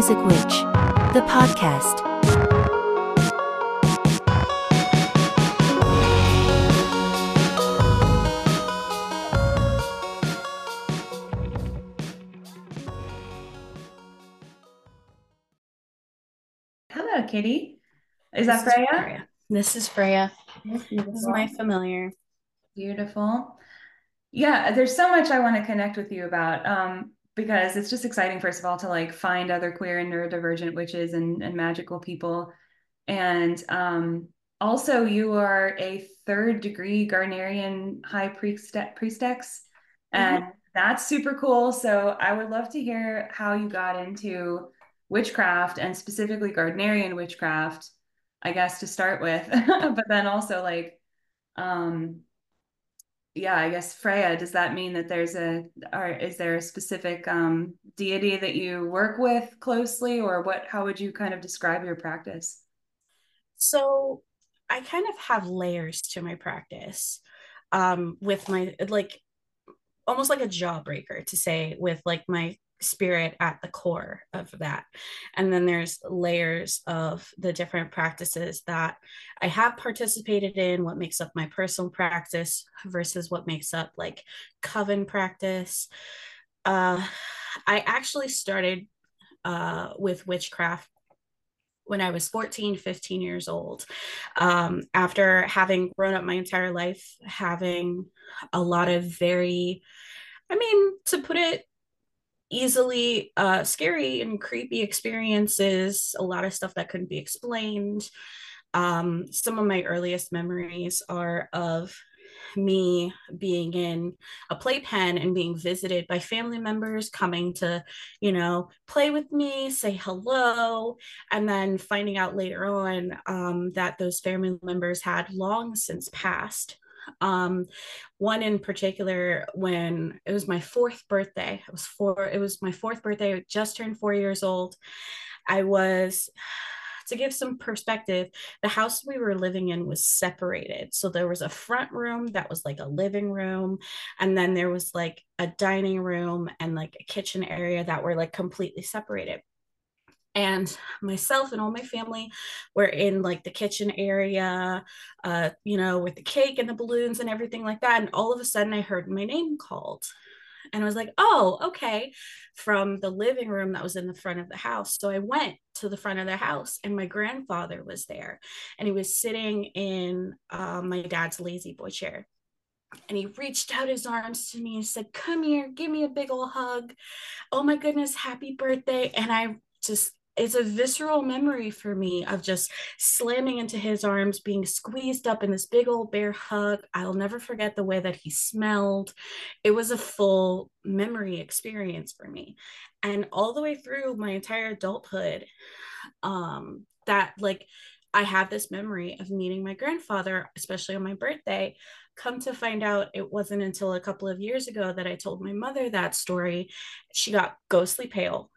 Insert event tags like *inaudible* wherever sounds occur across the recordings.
Music Witch, the podcast. Hello, Kitty. Is that This is Freya? Freya. This is Freya. This is my familiar. Beautiful. Yeah, there's so much I want to connect with you about um, because it's just exciting, first of all, to like find other queer and neurodivergent witches and, and magical people. And um, also, you are a third degree Gardnerian high priest priestess, and that's super cool. So I would love to hear how you got into witchcraft and specifically Gardnerian witchcraft, I guess to start with, *laughs* but then also like um yeah, I guess Freya, does that mean that there's a, or is there a specific um, deity that you work with closely, or what, how would you kind of describe your practice? So I kind of have layers to my practice um, with my, like, almost like a jawbreaker to say, with like my spirit at the core of that. And then there's layers of the different practices that I have participated in, what makes up my personal practice versus what makes up like coven practice. Uh, I actually started uh, with witchcraft when I was 14, 15 years old. Um, after having grown up my entire life, having a lot of very, I mean, to put it easily uh, scary and creepy experiences, a lot of stuff that couldn't be explained. Um, some of my earliest memories are of me being in a playpen and being visited by family members coming to, you know, play with me, say hello, and then finding out later on um, that those family members had long since passed. Um, one in particular, when it was my fourth birthday, it was four, it was my fourth birthday, I just turned four years old. I was *sighs* to give some perspective, the house we were living in was separated. So there was a front room that was like a living room, and then there was like a dining room and like a kitchen area that were like completely separated and myself and all my family were in like the kitchen area uh you know with the cake and the balloons and everything like that and all of a sudden i heard my name called and i was like oh okay from the living room that was in the front of the house so i went to the front of the house and my grandfather was there and he was sitting in uh, my dad's lazy boy chair and he reached out his arms to me and said come here give me a big old hug oh my goodness happy birthday and i just it's a visceral memory for me of just slamming into his arms, being squeezed up in this big old bear hug. I'll never forget the way that he smelled. It was a full memory experience for me. And all the way through my entire adulthood, um, that like I have this memory of meeting my grandfather, especially on my birthday. Come to find out, it wasn't until a couple of years ago that I told my mother that story. She got ghostly pale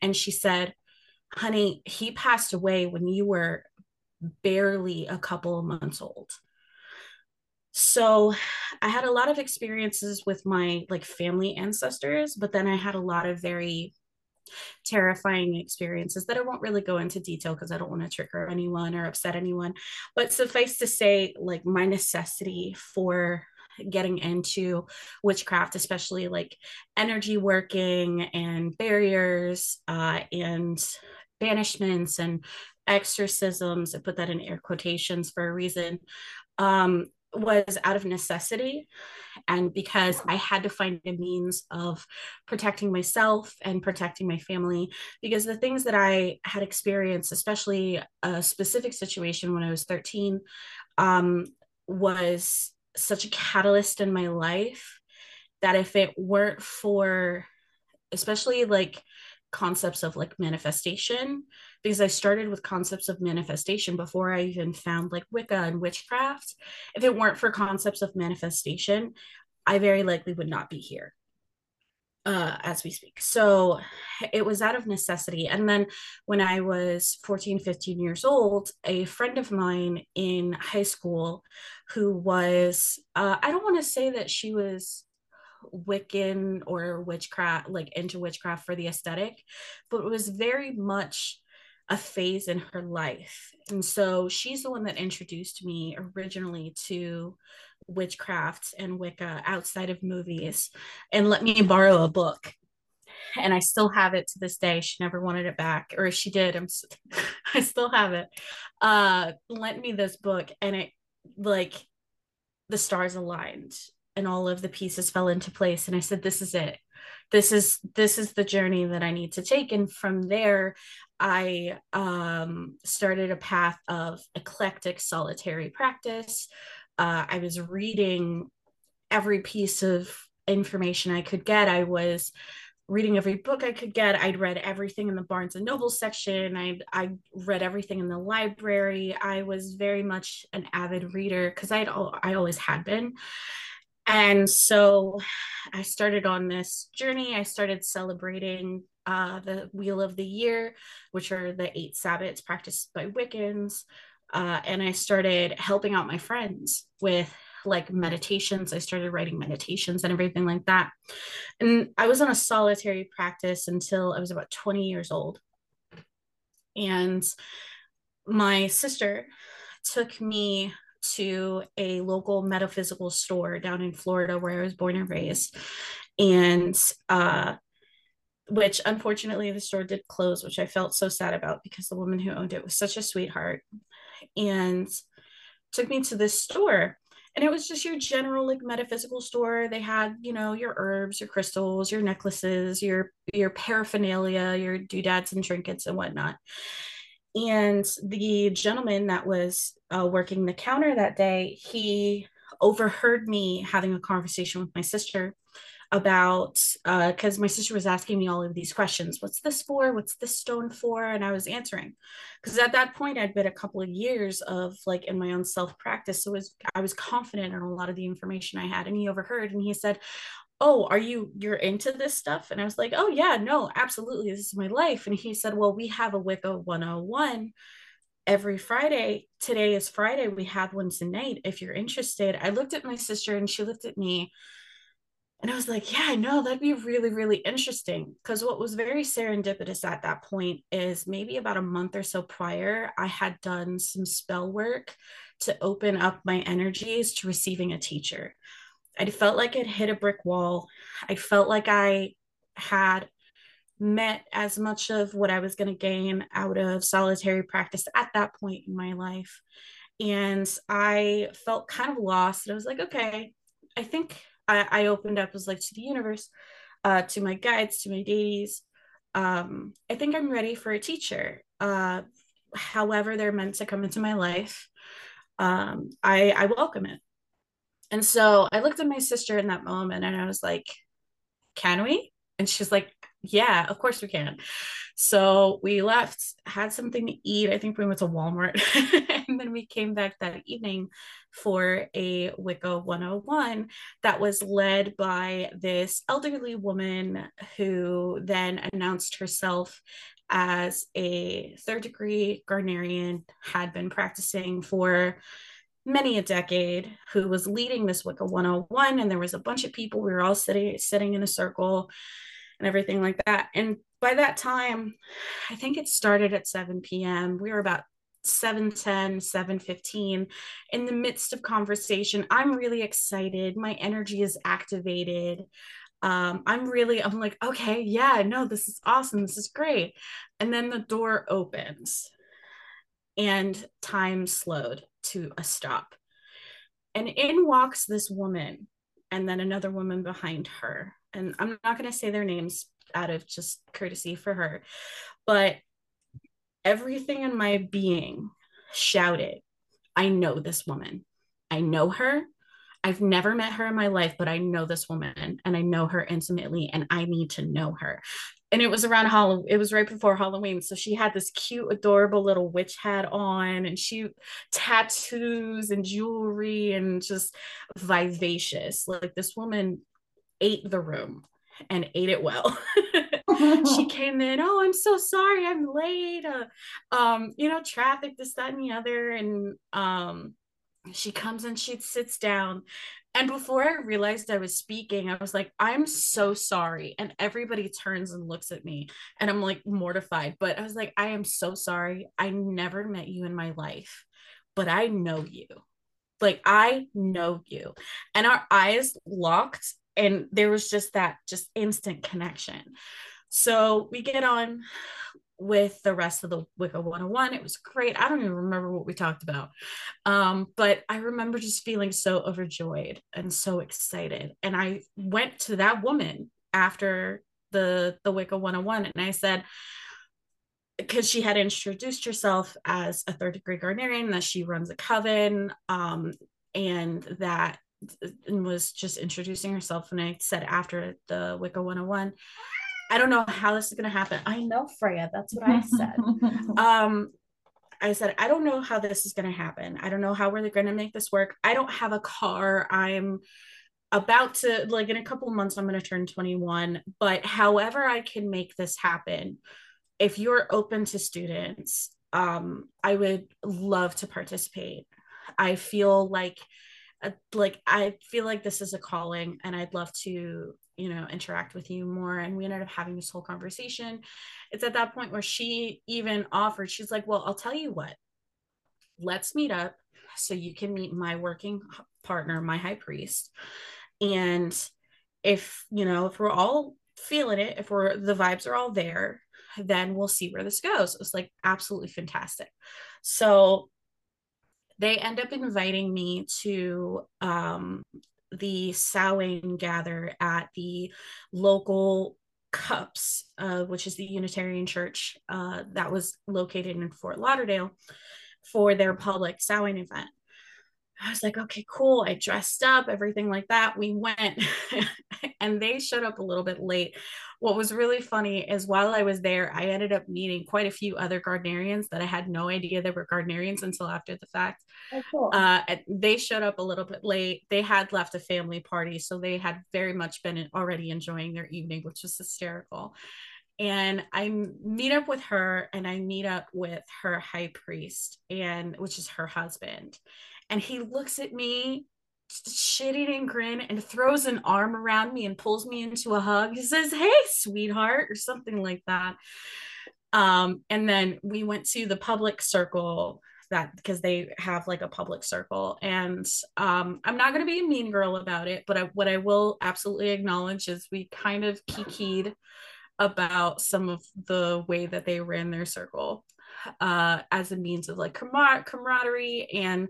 and she said, honey, he passed away when you were barely a couple of months old. So I had a lot of experiences with my like family ancestors, but then I had a lot of very terrifying experiences that I won't really go into detail because I don't want to trigger anyone or upset anyone. But suffice to say, like my necessity for getting into witchcraft, especially like energy working and barriers uh, and banishments and exorcisms, I put that in air quotations for a reason, um, was out of necessity and because I had to find a means of protecting myself and protecting my family. Because the things that I had experienced, especially a specific situation when I was 13, um, was such a catalyst in my life that if it weren't for, especially like concepts of like manifestation because I started with concepts of manifestation before I even found like Wicca and witchcraft. If it weren't for concepts of manifestation, I very likely would not be here uh, as we speak. So it was out of necessity. And then when I was 14, 15 years old, a friend of mine in high school who was, uh, I don't want to say that she was Wiccan or witchcraft, like into witchcraft for the aesthetic, but it was very much a phase in her life. And so she's the one that introduced me originally to witchcraft and Wicca outside of movies and let me borrow a book. And I still have it to this day. She never wanted it back, or she did. I'm, *laughs* I still have it. Uh, lent me this book, and it like the stars aligned and all of the pieces fell into place and i said this is it this is this is the journey that i need to take and from there i um, started a path of eclectic solitary practice uh, i was reading every piece of information i could get i was reading every book I could get. I'd read everything in the Barnes and Noble section. I I read everything in the library. I was very much an avid reader because I'd I always had been. And so I started on this journey. I started celebrating uh, the Wheel of the Year, which are the eight Sabbats practiced by Wiccans. Uh, and I started helping out my friends with like meditations. I started writing meditations and everything like that. And I was on a solitary practice until I was about 20 years old. And my sister took me to a local metaphysical store down in Florida where I was born and raised. And uh, which unfortunately the store did close, which I felt so sad about because the woman who owned it was such a sweetheart and took me to this store. And it was just your general like metaphysical store. They had you know your herbs your crystals your necklaces your your paraphernalia your doodads and trinkets and whatnot and the gentleman that was uh, working the counter that day he overheard me having a conversation with my sister about because uh, my sister was asking me all of these questions. What's this for? What's this stone for? And i was answering. Because at that point i'd been a couple of years of like in my own self practice so was i was confident in a lot of the information i had. And he overheard and he said oh are you you're into this stuff and i was like oh yeah no absolutely this is my life and he said well we have a wicca 101 every Friday. Today is Friday. We have one tonight. If you're interested, I looked at my sister and she looked at me and I was like, yeah, I know that'd be really, really interesting. Because what was very serendipitous at that point is maybe about a month or so prior, I had done some spell work to open up my energies to receiving a teacher. I felt like it hit a brick wall. I felt like I had met as much of what I was going to gain out of solitary practice at that point in my life. And I felt kind of lost. I was like, okay, I think I, I opened up as like to the universe, uh, to my guides, to my deities. Um, I think I'm ready for a teacher. Uh, however, they're meant to come into my life. Um, I, I welcome it. And so I looked at my sister in that moment and I was like, can we? And she's like, yeah, of course we can. So we left, had something to eat. I think we went to Walmart. *laughs* and then we came back that evening for a Wicca 101 that was led by this elderly woman who then announced herself as a third degree Gardnerian, had been practicing for many a decade, who was leading this Wicca 101. And there was a bunch of people. We were all sitting sitting in a circle and everything like that. And by that time, I think it started at 7 p.m. We were about 710 715 in the midst of conversation i'm really excited my energy is activated um, i'm really i'm like okay yeah no this is awesome this is great and then the door opens and time slowed to a stop and in walks this woman and then another woman behind her and i'm not going to say their names out of just courtesy for her but everything in my being shouted, I know this woman. I know her. I've never met her in my life, but I know this woman and I know her intimately and I need to know her. And it was around Halloween, it was right before Halloween. So she had this cute, adorable little witch hat on and she tattoos and jewelry and just vivacious. Like this woman ate the room and ate it well. *laughs* she *laughs* came in, oh, I'm so sorry, I'm late. Uh, um, you know, traffic, this, that, and the other. And um, she comes and she sits down and before I realized I was speaking, I was like, I'm so sorry. And everybody turns and looks at me, and I'm like mortified. But I was like, I am so sorry. I never met you in my life, but I know you. Like, I know you. And our eyes locked, and there was just that just instant connection. So we get on with the rest of the Wicca 101. It was great. I don't even remember what we talked about. Um, but I remember just feeling so overjoyed and so excited. And I went to that woman after the the Wicca 101 and I said, because she had introduced herself as a third degree Gardnerian, that she runs a coven, um, and that and was just introducing herself. And I said after the Wicca 101, I don't know how this is going to happen. I know, Freya. That's what I said. *laughs* um, I said, I don't know how this is going to happen. I don't know how we're going to make this work. I don't have a car. I'm about to, like, in a couple months, I'm going to turn 21. But however, I can make this happen, if you're open to students, um, I would love to participate. I feel like, Uh, like I feel like this is a calling, and I'd love to you know interact with you more. And we ended up having this whole conversation. It's at that point where she even offered she's like well i'll tell you what. Let's meet up so you can meet my working partner my high priest. And if you know if we're all feeling it if we're the vibes are all there then we'll see where this goes. It's like absolutely fantastic. So they end up inviting me to um, the Samhain gather at the local CUUPS, uh, which is the Unitarian Church uh, that was located in Fort Lauderdale, for their public Samhain event. I was like, okay, cool. I dressed up, everything like that. We went *laughs* and they showed up a little bit late. What was really funny is while I was there, I ended up meeting quite a few other Gardnerians that I had no idea they were Gardnerians until after the fact. Oh, cool. uh, they showed up a little bit late. They had left a family party, so they had very much been already enjoying their evening, which was hysterical and I meet up with her and I meet up with her high priest and which is her husband and he looks at me shit-eating grin and throws an arm around me and pulls me into a hug. He says hey sweetheart or something like that. Um, and then we went to the public circle that because they have like a public circle. And um, i'm not going to be a mean girl about it but I, what i will absolutely acknowledge is we kind of kikied about some of the way that they ran their circle uh, as a means of like camar- camaraderie. And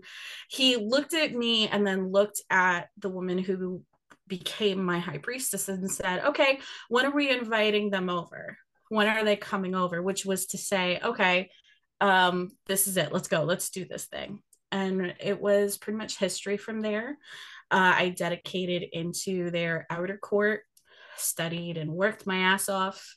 he looked at me and then looked at the woman who became my high priestess and said, Okay, when are we inviting them over? When are they coming over? Which was to say, Okay, um, this is it. Let's go. Let's do this thing. And it was pretty much history from there. Uh, I dedicated into their outer court, studied and worked my ass off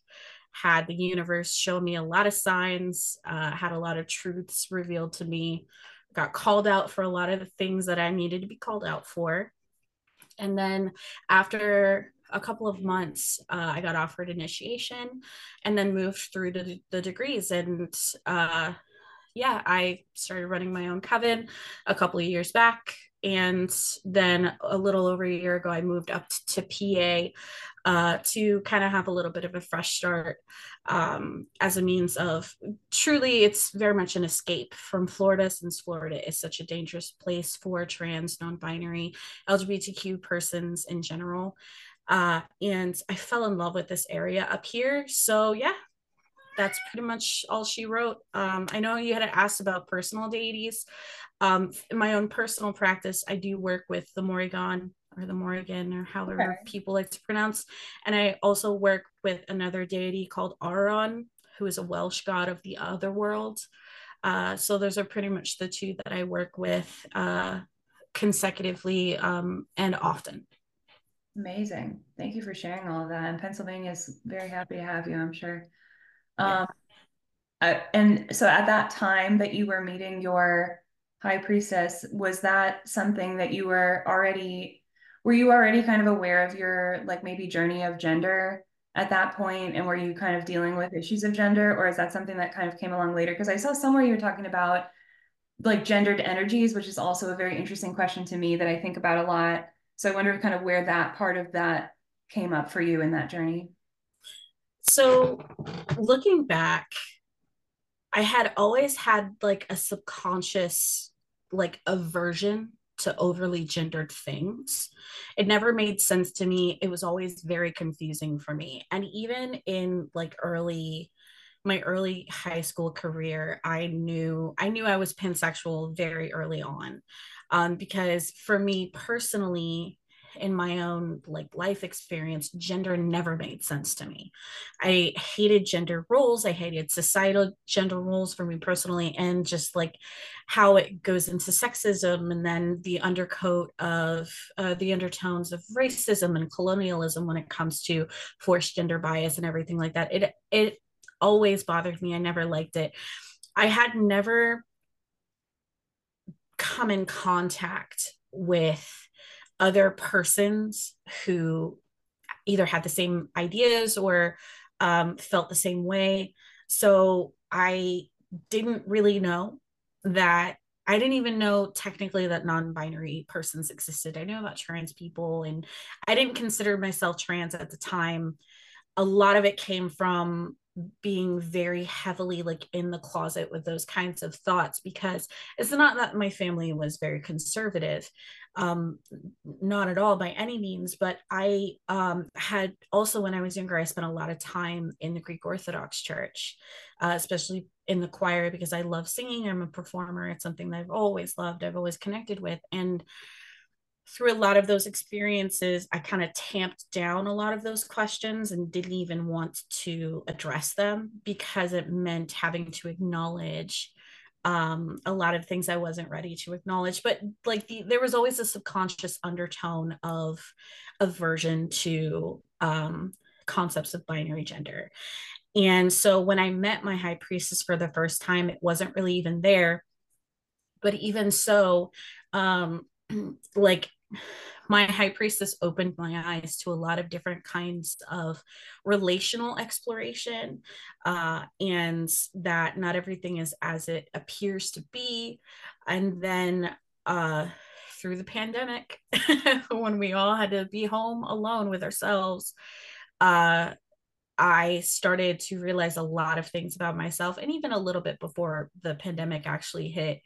had the universe show me a lot of signs, uh, had a lot of truths revealed to me, got called out for a lot of the things that I needed to be called out for. And then after a couple of months, uh, I got offered initiation and then moved through the, the degrees. And uh, yeah, I started running my own coven a couple of years back. And then a little over a year ago, I moved up to PA uh, to kind of have a little bit of a fresh start um, as a means of truly, it's very much an escape from Florida, since Florida is such a dangerous place for trans, non binary, LGBTQ persons in general. Uh, and I fell in love with this area up here. So, yeah, that's pretty much all she wrote. Um, I know you had asked about personal deities. Um, in my own personal practice, I do work with the Morrigan or the Morrigan or however people like to pronounce. And I also work with another deity called Arawn, who is a Welsh god of the other world. Uh, so those are pretty much the two that I work with uh, consecutively um, and often. Amazing. Thank you for sharing all of that. And Pennsylvania is very happy to have you, I'm sure. Um, uh, and so at that time that you were meeting your high priestess, was that something that you were already were you already kind of aware of your like maybe journey of gender at that point and were you kind of dealing with issues of gender or is that something that kind of came along later because i saw somewhere you were talking about like gendered energies, which is also a very interesting question to me that I think about a lot. So I wonder kind of where that part of that came up for you in that journey. So looking back, I had always had like a subconscious like aversion to overly gendered things. It never made sense to me. It was always very confusing for me. And even in like early my early high school career, I knew I knew I was pansexual very early on. Um, because for me personally, in my own like life experience gender never made sense to me. I hated gender roles. I hated societal gender roles for me personally and just like how it goes into sexism and then the undercoat of uh, the undertones of racism and colonialism when it comes to forced gender bias and everything like that. It it always bothered me. I never liked it. I had never come in contact with other persons who either had the same ideas or um, felt the same way. So I didn't really know that. I didn't even know technically that non binary persons existed. I knew about trans people and I didn't consider myself trans at the time. A lot of it came from being very heavily like in the closet with those kinds of thoughts because it's not that my family was very conservative um not at all by any means but i um had also when i was younger i spent a lot of time in the greek orthodox church uh, especially in the choir because i love singing. I'm a performer. It's something that i've always loved i've always connected with. And through a lot of those experiences, I kind of tamped down a lot of those questions and didn't even want to address them because it meant having to acknowledge um, a lot of things I wasn't ready to acknowledge. But like the, there was always a subconscious undertone of aversion to um, concepts of binary gender. And so when I met my high priestess for the first time, it wasn't really even there. But even so, um, *clears throat* like my high priestess opened my eyes to a lot of different kinds of relational exploration uh, and that not everything is as it appears to be and then uh, through the pandemic *laughs* when we all had to be home alone with ourselves uh, I started to realize a lot of things about myself, and even a little bit before the pandemic actually hit.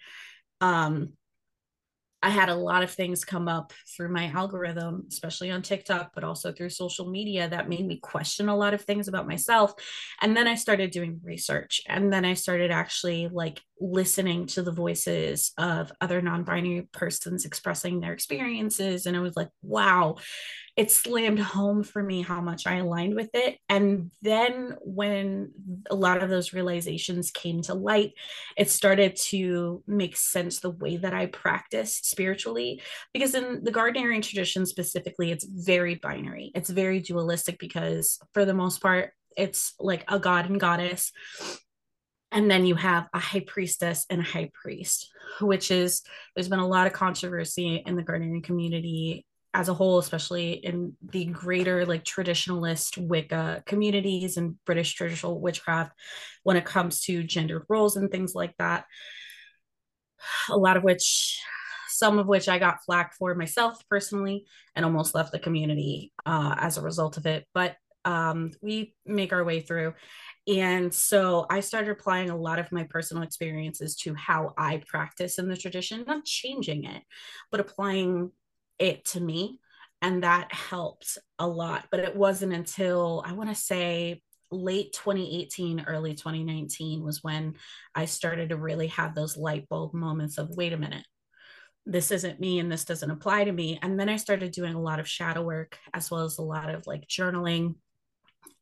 Um, I had a lot of things come up through my algorithm, especially on TikTok, but also through social media that made me question a lot of things about myself. And then I started doing research. And then I started actually like listening to the voices of other non binary persons expressing their experiences. And I was like, wow, it slammed home for me how much I aligned with it. And then when a lot of those realizations came to light, it started to make sense the way that I practice spiritually. Because in the Gardnerian tradition specifically, it's very binary, it's very dualistic because for the most part, it's like a god and goddess and then you have a high priestess and a high priest which is there's been a lot of controversy in the Gardnerian community as a whole, especially in the greater like traditionalist Wicca communities and British traditional witchcraft, when it comes to gendered roles and things like that. A lot of which, some of which I got flack for myself personally, and almost left the community uh, as a result of it. But um, we make our way through. And so I started applying a lot of my personal experiences to how I practice in the tradition, not changing it, but applying it to me and that helped a lot but it wasn't until i want to say late 2018 early 2019 was when i started to really have those light bulb moments of wait a minute this isn't me and this doesn't apply to me. And then i started doing a lot of shadow work as well as a lot of like journaling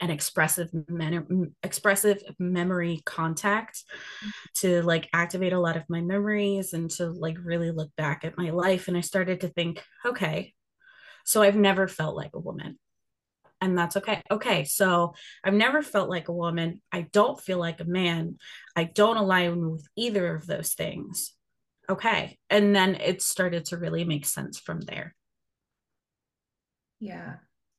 and expressive men- expressive memory contact to like activate a lot of my memories and to like really look back at my life. And i started to think okay so i've never felt like a woman. And that's okay. Okay so i've never felt like a woman. I don't feel like a man. I don't align with either of those things. Okay. And then it started to really make sense from there. Yeah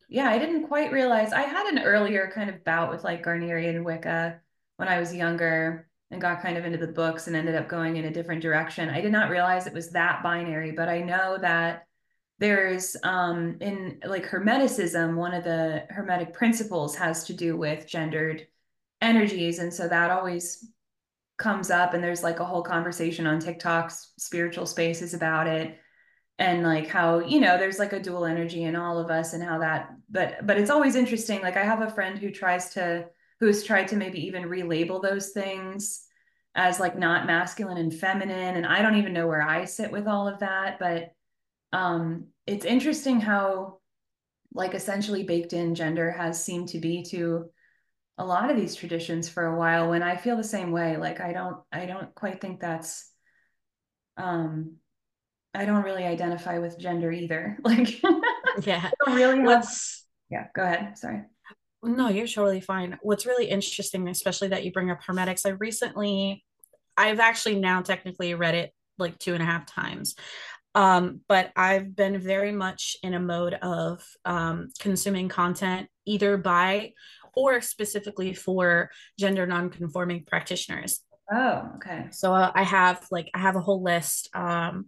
yeah, I didn't quite realize I had an earlier kind of bout with like Gardnerian Wicca when I was younger. and got kind of into the books and ended up going in a different direction. I did not realize it was that binary, but I know that there's um in like hermeticism one of the hermetic principles has to do with gendered energies and so that always comes up and there's like a whole conversation on TikTok's spiritual spaces about it and like how you know there's like a dual energy in all of us and how that but but it's always interesting like I have a friend who tries to who's tried to maybe even relabel those things as like not masculine and feminine and I don't even know where I sit with all of that but um it's interesting how like essentially baked in gender has seemed to be to a lot of these traditions for a while when I feel the same way. Like I don't I don't quite think that's um I don't really identify with gender either. *laughs* Like yeah. Really What's yeah, go ahead. Sorry. No, you're totally fine. What's really interesting, especially that you bring up hermetics, I recently I've actually now technically read it like two and a half times. Um, but I've been very much in a mode of um, consuming content either by or specifically for gender nonconforming practitioners. Oh, okay. So uh, I have like I have a whole list. Um,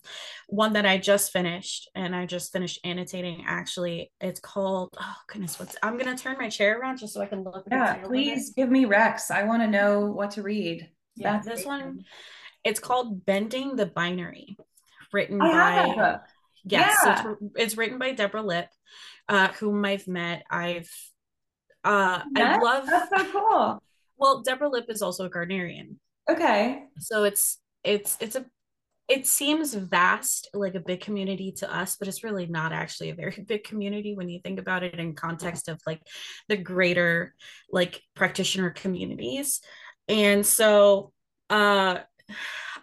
one that I just finished, and I just finished annotating. Actually, it's called. Oh goodness, what's? I'm gonna turn my chair around just so I can look. Yeah, please give me Rex. I want to know what to read. Yeah, That's this one. It's called Bending the Binary, written I by. Yes, yeah. so it's, it's written by Deborah Lipp, uh, whom I've met. I've uh, I love. That's so cool. Well, Deborah Lipp is also a Gardnerian. Okay. So it's it's it's a it seems vast, like a big community to us, but it's really not actually a very *laughs* big community when you think about it in context of like the greater like practitioner communities. And so uh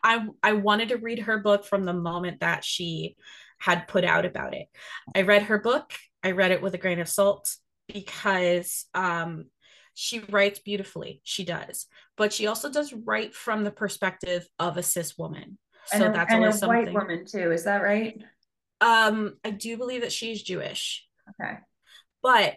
I I wanted to read her book from the moment that she had put out about it. I read her book. I read it with a grain of salt because um, she writes beautifully. She does, but she also does write from the perspective of a cis woman. So and that's a, always something. white woman too. Is that right? Um, I do believe that she's Jewish. Okay, but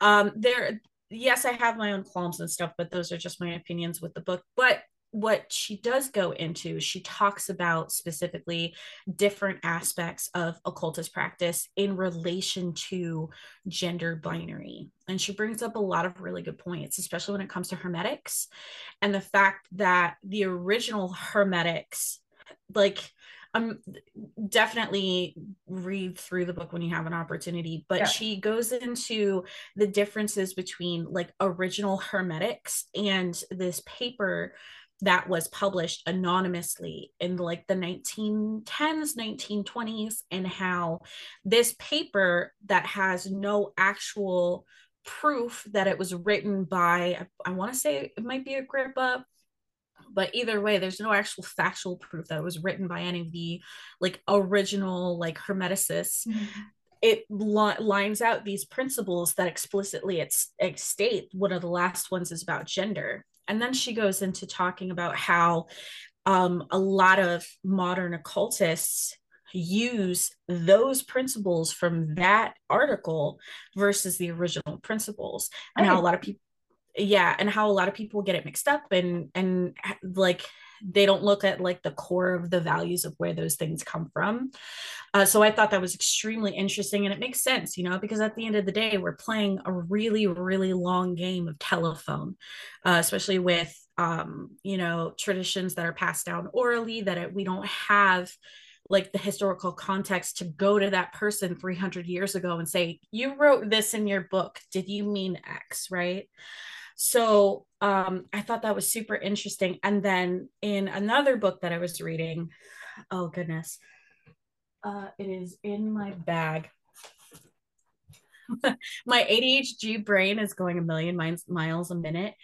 um, there. Yes, I have my own qualms and stuff, but those are just my opinions with the book. But what she does go into, she talks about specifically different aspects of occultist practice in relation to gender binary. And she brings up a lot of really good points, especially when it comes to hermetics and the fact that the original hermetics, like, um definitely read through the book when you have an opportunity but yeah. she goes into the differences between like original hermetics and this paper that was published anonymously in like the 1910s 1920s and how this paper that has no actual proof that it was written by i want to say it might be agrippa but either way there's no actual factual proof that it was written by any of the like original like hermeticists mm-hmm. it li- lines out these principles that explicitly it's, it state one of the last ones is about gender and then she goes into talking about how um, a lot of modern occultists use those principles from that article versus the original principles and how a lot of people yeah and how a lot of people get it mixed up and and like they don't look at like the core of the values of where those things come from. Uh, so i thought that was extremely interesting and it makes sense you know because at the end of the day we're playing a really really long game of telephone uh, especially with um, you know traditions that are passed down orally that it, we don't have like the historical context to go to that person 300 years ago and say you wrote this in your book. Did you mean x? Right so um, I thought that was super interesting. And then in another book that I was reading, oh goodness, uh, it is in my bag. *laughs* my ADHD brain is going a million miles, miles a minute.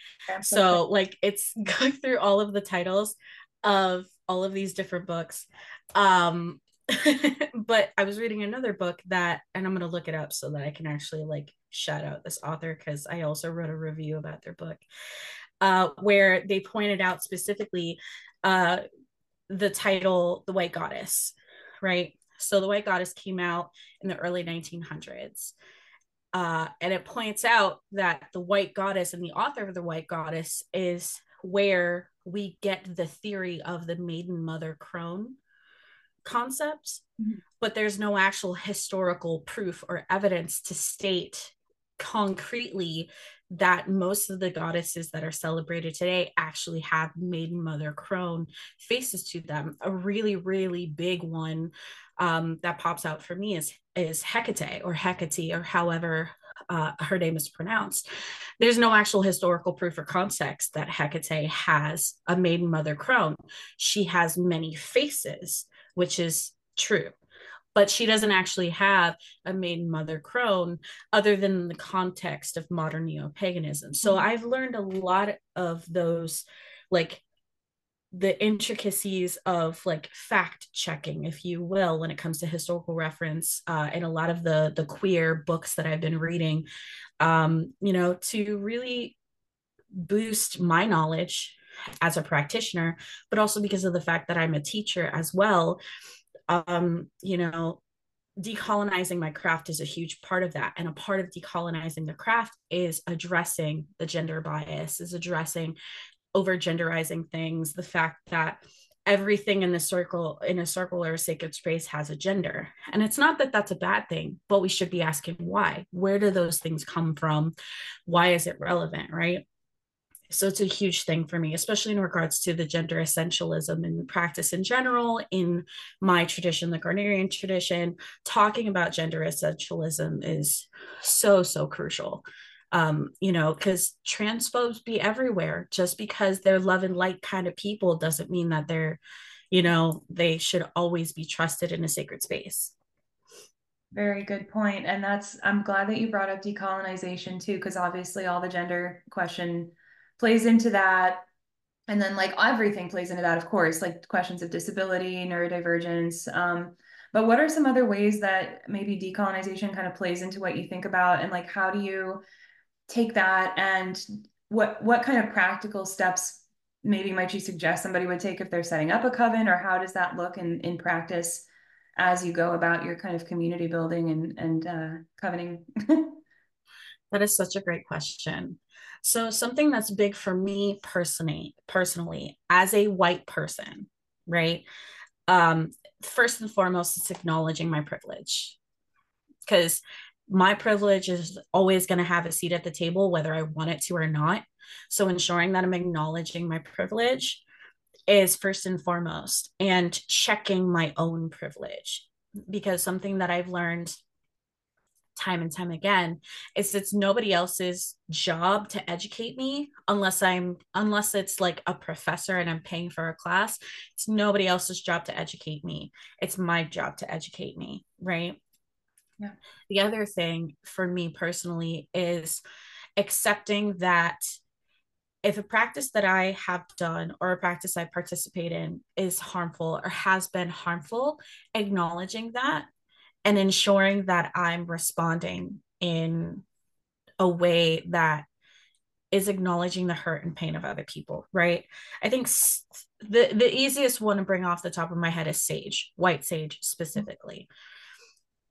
so like it's *laughs* going through all of the titles of all of these different books. Um, *laughs* but I was reading another book that, and I'm going to look it up so that I can actually like shout out this author because I also wrote a review about their book, uh, where they pointed out specifically uh, the title, The White Goddess, right? So, The White Goddess came out in the early 1900s. Uh, and it points out that the white goddess and the author of the white goddess is where we get the theory of the maiden mother crone concepts, mm-hmm. but there's no actual historical proof or evidence to state concretely that most of the goddesses that are celebrated today actually have maiden mother crone faces to them. A really, really big one um, that pops out for me is is Hecate or Hecate or however uh, her name is pronounced. There's no actual historical proof or context that Hecate has a maiden mother crone. She has many faces, which is true but she doesn't actually have a maiden mother crone other than the context of modern neo-paganism so mm-hmm. i've learned a lot of those like the intricacies of like fact checking if you will when it comes to historical reference uh, in a lot of the the queer books that i've been reading um, you know to really boost my knowledge as a practitioner but also because of the fact that i'm a teacher as well um, you know, decolonizing my craft is a huge part of that. And a part of decolonizing the craft is addressing the gender bias, is addressing over genderizing things, the fact that everything in the circle in a circle or a sacred space has a gender. And it's not that that's a bad thing but we should be asking why. Where do those things come from? Why is it relevant right so it's a huge thing for me especially in regards to the gender essentialism and practice in general in my tradition the Gardnerian tradition. Talking about gender essentialism is so so crucial. Um you know because transphobes be everywhere. Just because they're love and light kind of people doesn't mean that they're you know they should always be trusted in a sacred space. Very good point and that's i'm glad that you brought up decolonization too because obviously all the gender question plays into that. And then like everything plays into that of course like questions of disability neurodivergence um, but what are some other ways that maybe decolonization kind of plays into what you think about? And like how do you take that? And what what kind of practical steps maybe might you suggest somebody would take if they're setting up a coven? Or how does that look in in practice as you go about your kind of community building and and uh, covening *laughs* that is such a great question so something that's big for me personally, personally, as a white person, right? Um, first and foremost, it's acknowledging my privilege. Because my privilege is always going to have a seat at the table, whether I want it to or not. So ensuring that I'm acknowledging my privilege is first and foremost, and checking my own privilege. Because something that I've learned time and time again is it's nobody else's job to educate me unless i'm unless it's like a professor and i'm paying for a class. It's nobody else's job to educate me. It's my job to educate me right? Yeah. The other thing for me personally is accepting that if a practice that I have done or a practice I participate in is harmful or has been harmful, acknowledging that and ensuring that I'm responding in a way that is acknowledging the hurt and pain of other people, right? I think the the easiest one to bring off the top of my head is sage, white sage specifically.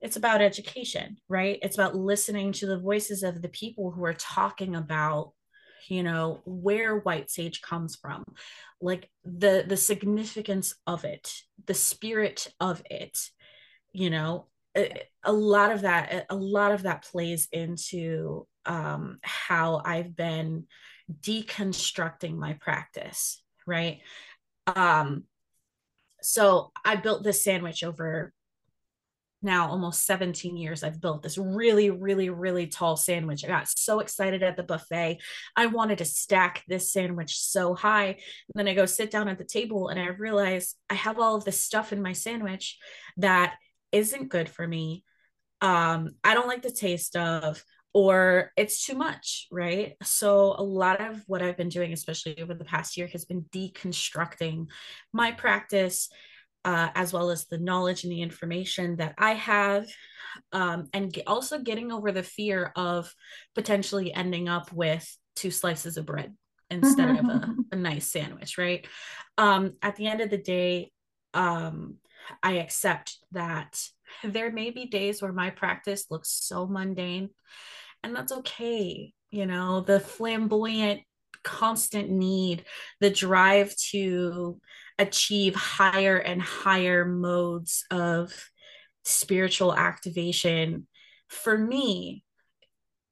It's about education, right? It's about listening to the voices of the people who are talking about you know where white sage comes from like the the significance of it the spirit of it you know a, lot of that a lot of that plays into um, how I've been deconstructing my practice, right? Um, so I built this sandwich over now almost 17 years I've built this really really really tall sandwich. I got so excited at the buffet. I wanted to stack this sandwich so high. And then I go sit down at the table and I realize I have all of this stuff in my sandwich that isn't good for me. Um i don't like the taste of or it's too much right? So a lot of what i've been doing especially over the past year has been deconstructing my practice uh, as well as the knowledge and the information that i have um, and get, also getting over the fear of potentially ending up with two slices of bread instead of a, *laughs* a nice sandwich right? Um, at the end of the day um, I accept that there may be days where my practice looks so mundane, and that's okay. You know, the flamboyant constant need, the drive to achieve higher and higher modes of spiritual activation for me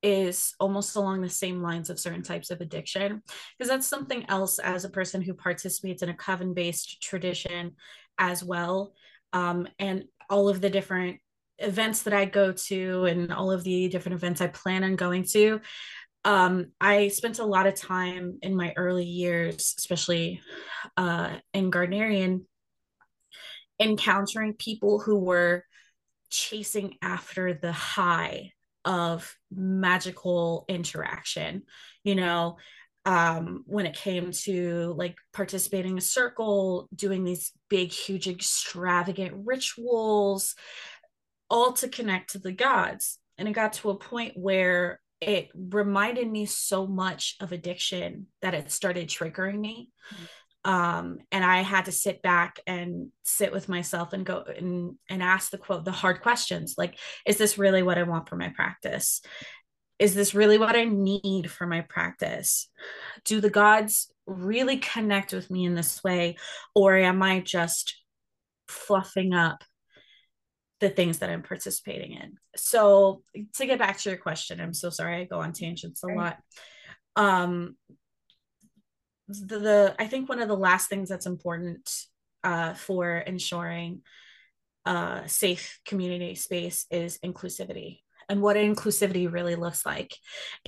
is almost along the same lines of certain types of addiction because that's something else as a person who participates in a coven based tradition as well. Um, and all of the different events that i go to and all of the different events i plan on going to. Um, i spent a lot of time in my early years especially uh, in gardnerian encountering people who were chasing after the high of magical interaction you know um, when it came to like participating in a circle doing these big huge extravagant rituals all to connect to the gods. And it got to a point where it reminded me so much of addiction that it started triggering me. Mm-hmm. Um, and I had to sit back and sit with myself and go and and ask the quote the hard questions like is this really what I want for my practice is this really what I need for my practice? Do the gods really connect with me in this way or am I just fluffing up the things that I'm participating in? So to get back to your question I'm so sorry I go on tangents a lot. Um the, the I think one of the last things that's important uh, for ensuring a safe community space is inclusivity and what inclusivity really looks like.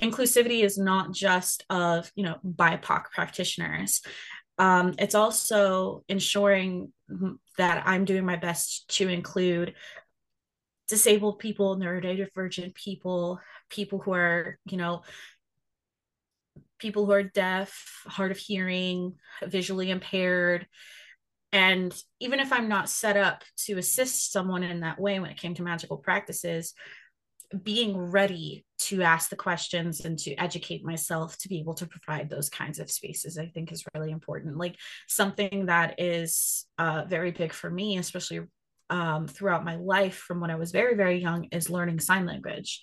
Inclusivity is not just of you know BIPOC practitioners. Um, it's also ensuring that I'm doing my best to include disabled people, neurodivergent people, people who are you know people who are deaf, hard of hearing, visually impaired. And even if I'm not set up to assist someone in that way when it came to magical practices, being ready to ask the questions and to educate myself to be able to provide those kinds of spaces, I think is really important. Like something that is uh, very big for me, especially um, throughout my life from when I was very, very young, is learning sign language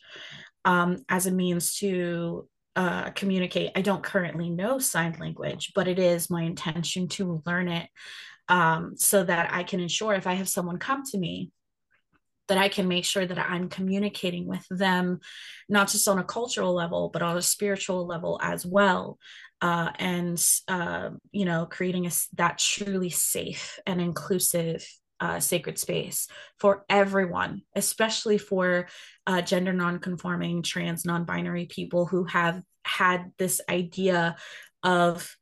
um, as a means to uh, communicate. I don't currently know sign language, but it is my intention to learn it um, so that I can ensure if I have someone come to me that I can make sure that I'm communicating with them, not just on a cultural level, but on a spiritual level as well. Uh, and, uh, you know, creating a, that truly safe and inclusive uh, sacred space for everyone, especially for uh, gender nonconforming, trans, non binary people who have had this idea of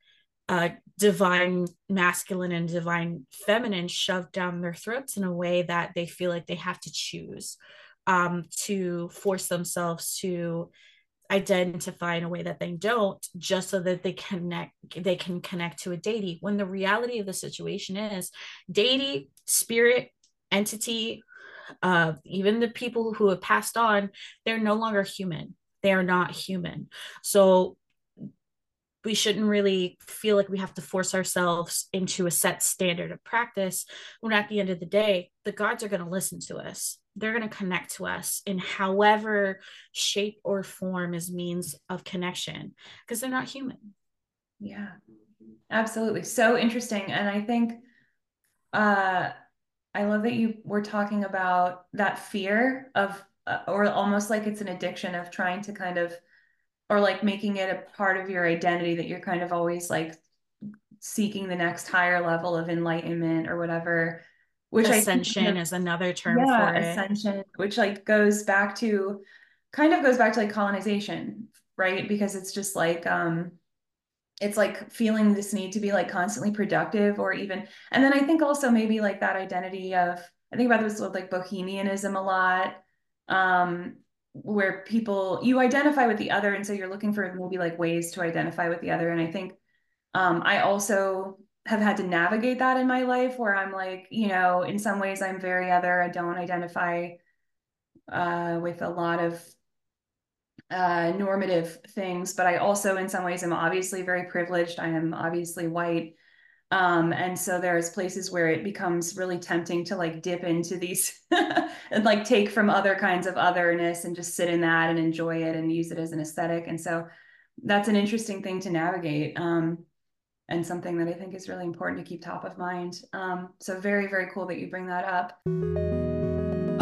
uh, divine masculine and divine feminine shoved down their throats in a way that they feel like they have to choose um, to force themselves to identify in a way that they don't just so that they connect they can connect to a deity. When the reality of the situation is deity spirit entity uh, even the people who have passed on they're no longer human. They are not human. So we shouldn't really feel like we have to force ourselves into a set standard of practice when at the end of the day the gods are going to listen to us. They're going to connect to us in however shape or form is means of connection because they're not human. Yeah absolutely. So interesting and i think uh i love that you were talking about that fear of uh, or almost like it's an addiction of trying to kind of or like making it a part of your identity that you're kind of always like seeking the next higher level of enlightenment or whatever which ascension kind of, is another term yeah, for it. ascension which like goes back to kind of goes back to like colonization right because it's just like um it's like feeling this need to be like constantly productive or even and then i think also maybe like that identity of i think about this with like bohemianism a lot um where people you identify with the other and so you're looking for maybe like ways to identify with the other and i think um i also have had to navigate that in my life where I'm like, you know, in some ways I'm very other. I don't identify uh, with a lot of uh, normative things, but I also, in some ways, am obviously very privileged. I am obviously white. Um, and so there's places where it becomes really tempting to like dip into these *laughs* and like take from other kinds of otherness and just sit in that and enjoy it and use it as an aesthetic. And so that's an interesting thing to navigate. Um, and something that I think is really important to keep top of mind. Um, so very, very cool that you bring that up.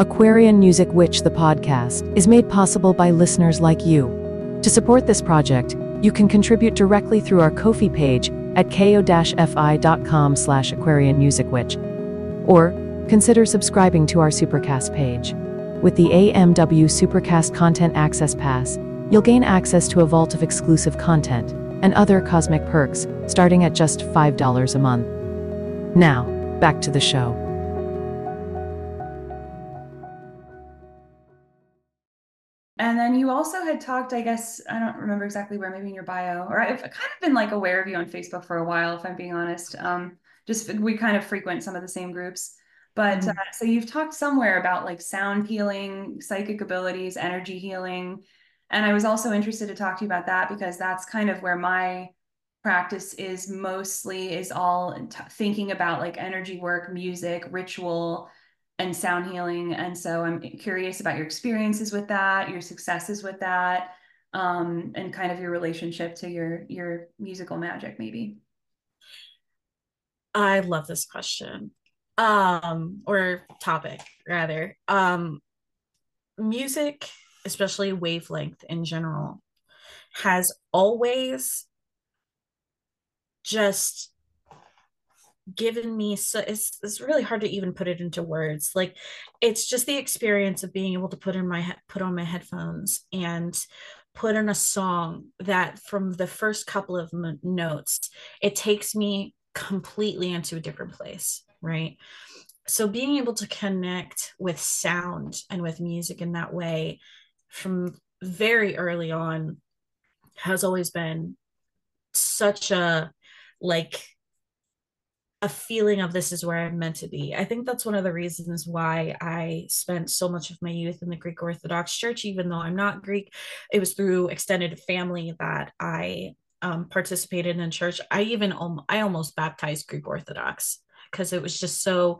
Aquarian Music Witch, the podcast, is made possible by listeners like you. To support this project, you can contribute directly through our Ko-fi page at ko-fi.com slash Aquarian Music Witch. Or consider subscribing to our Supercast page. With the AMW Supercast Content Access Pass, you'll gain access to a vault of exclusive content and other cosmic perks starting at just $5 a month. Now, back to the show. Also had talked, I guess, I don't remember exactly where, maybe in your bio, or I've kind of been like aware of you on Facebook for a while, if I'm being honest. Um, just we kind of frequent some of the same groups. But mm-hmm. uh, so you've talked somewhere about like sound healing, psychic abilities, energy healing. And I was also interested to talk to you about that because that's kind of where my practice is mostly is all t- thinking about like energy work, music, ritual, and sound healing. And so I'm curious about your experiences with that, your successes with that, um, and kind of your relationship to your your musical magic, maybe. I love this question. Um, or topic rather. Um, music, especially wavelength in general, has always just given me so it's it's really hard to even put it into words. Like it's just the experience of being able to put in my put on my headphones and put in a song that from the first couple of notes it takes me completely into a different place right? So being able to connect with sound and with music in that way from very early on has always been such a like a feeling of this is where I'm meant to be. I think that's one of the reasons why I spent so much of my youth in the Greek Orthodox Church, even though I'm not Greek. It was through extended family that I um, participated in church. I even I almost baptized Greek Orthodox because it was just so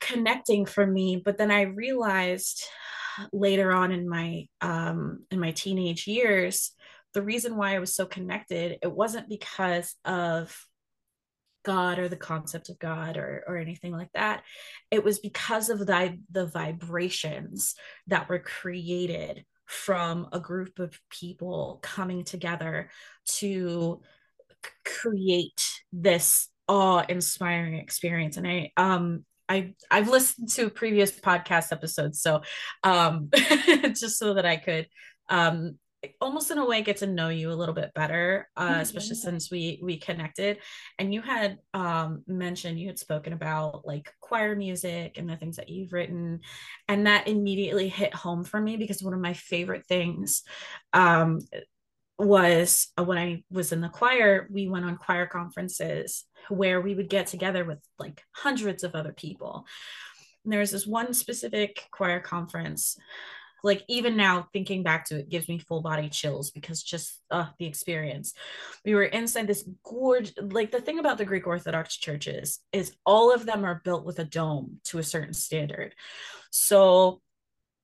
connecting for me. But then I realized later on in my um, in my teenage years the reason why I was so connected, it wasn't because of God or the concept of God or, or anything like that. It was because of the, the vibrations that were created from a group of people coming together to create this awe-inspiring experience. And I um I I've listened to previous podcast episodes, so um *laughs* just so that I could um almost in a way get to know you a little bit better uh, mm-hmm. especially since we we connected and you had um, mentioned you had spoken about like choir music and the things that you've written and that immediately hit home for me because one of my favorite things um, was uh, when I was in the choir, we went on choir conferences where we would get together with like hundreds of other people. And there was this one specific choir conference like even now thinking back to it gives me full body chills because just uh, the experience we were inside this gorge like the thing about the greek orthodox churches is all of them are built with a dome to a certain standard so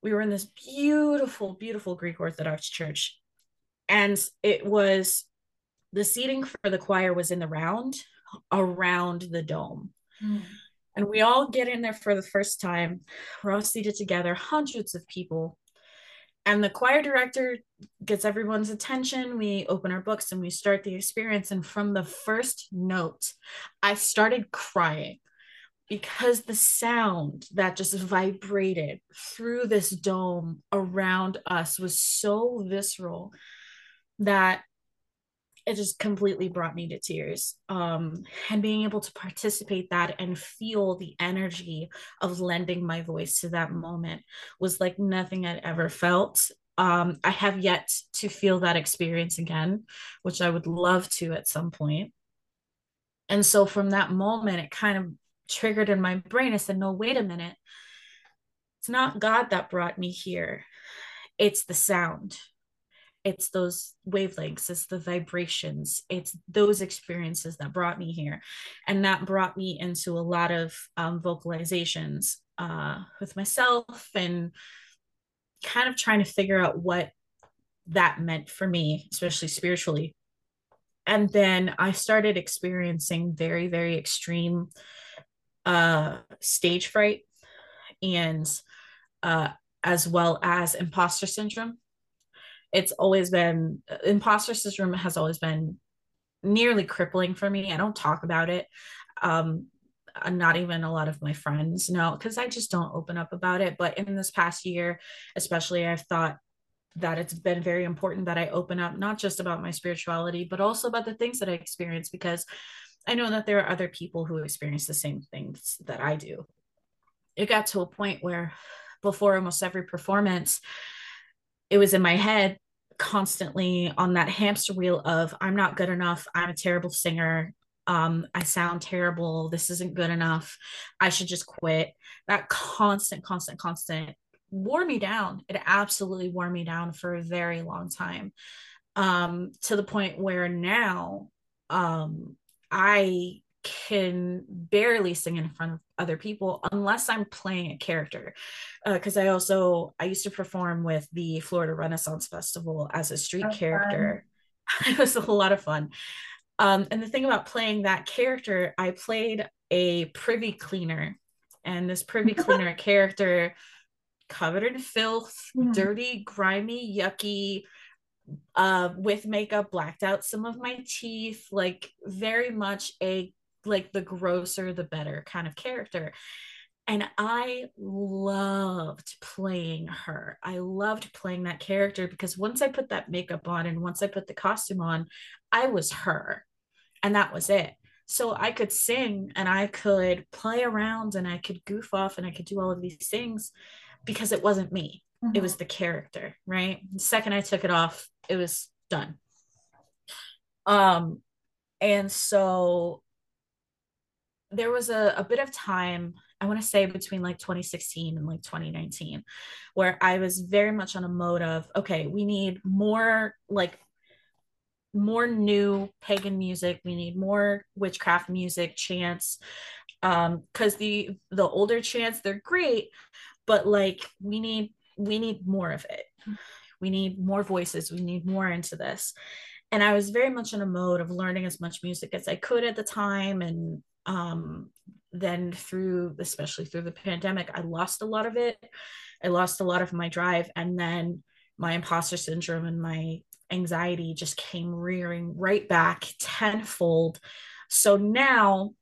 we were in this beautiful beautiful greek orthodox church and it was the seating for the choir was in the round around the dome mm. And we all get in there for the first time. We're all seated together, hundreds of people and the choir director gets everyone's attention. We open our books and we start the experience. And from the first note i started crying because the sound that just vibrated through this dome around us was so visceral that it just completely brought me to tears um, and being able to participate that and feel the energy of lending my voice to that moment was like nothing i'd ever felt. Um, i have yet to feel that experience again which i would love to at some point. And so from that moment it kind of triggered in my brain. I said no wait a minute. It's not god that brought me here. It's the sound it's those wavelengths it's the vibrations it's those experiences that brought me here and that brought me into a lot of um, vocalizations uh, with myself and kind of trying to figure out what that meant for me, especially spiritually. And then I started experiencing very, very extreme uh, stage fright and uh, as well as imposter syndrome. It's always been, imposter syndrome has always been nearly crippling for me. I don't talk about it. Um, not even a lot of my friends know because I just don't open up about it. But in this past year, especially, I've thought that it's been very important that I open up not just about my spirituality, but also about the things that I experience because I know that there are other people who experience the same things that I do. It got to a point where before almost every performance, it was in my head constantly on that hamster wheel of I'm not good enough, I'm a terrible singer, um, I sound terrible, this isn't good enough, I should just quit. That constant, constant, constant wore me down. It absolutely wore me down for a very long time. Um, to the point where now um I can barely sing in front of other people unless I'm playing a character. Because uh, I also I used to perform with the Florida Renaissance Festival as a street That's character. *laughs* it was a lot of fun. Um, and the thing about playing that character, I played a privy cleaner, and this privy *laughs* cleaner character covered in filth, mm. dirty, grimy, yucky, uh, with makeup, blacked out some of my teeth, like very much a like the grosser the better kind of character. And I loved playing her. I loved playing that character because once I put that makeup on and once I put the costume on, I was her. And that was it. So I could sing and I could play around and I could goof off and I could do all of these things because it wasn't me. Mm-hmm. It was the character, right? The second I took it off, it was done. Um and so there was a, a bit of time i want to say between like 2016 and like 2019 where i was very much on a mode of okay we need more like more new pagan music. We need more witchcraft music chants um because the the older chants they're great but like we need we need more of it. We need more voices. We need more into this. And i was very much in a mode of learning as much music as i could at the time and um, then through especially through the pandemic i lost a lot of it. I lost a lot of my drive and then my imposter syndrome and my anxiety just came rearing right back tenfold. So now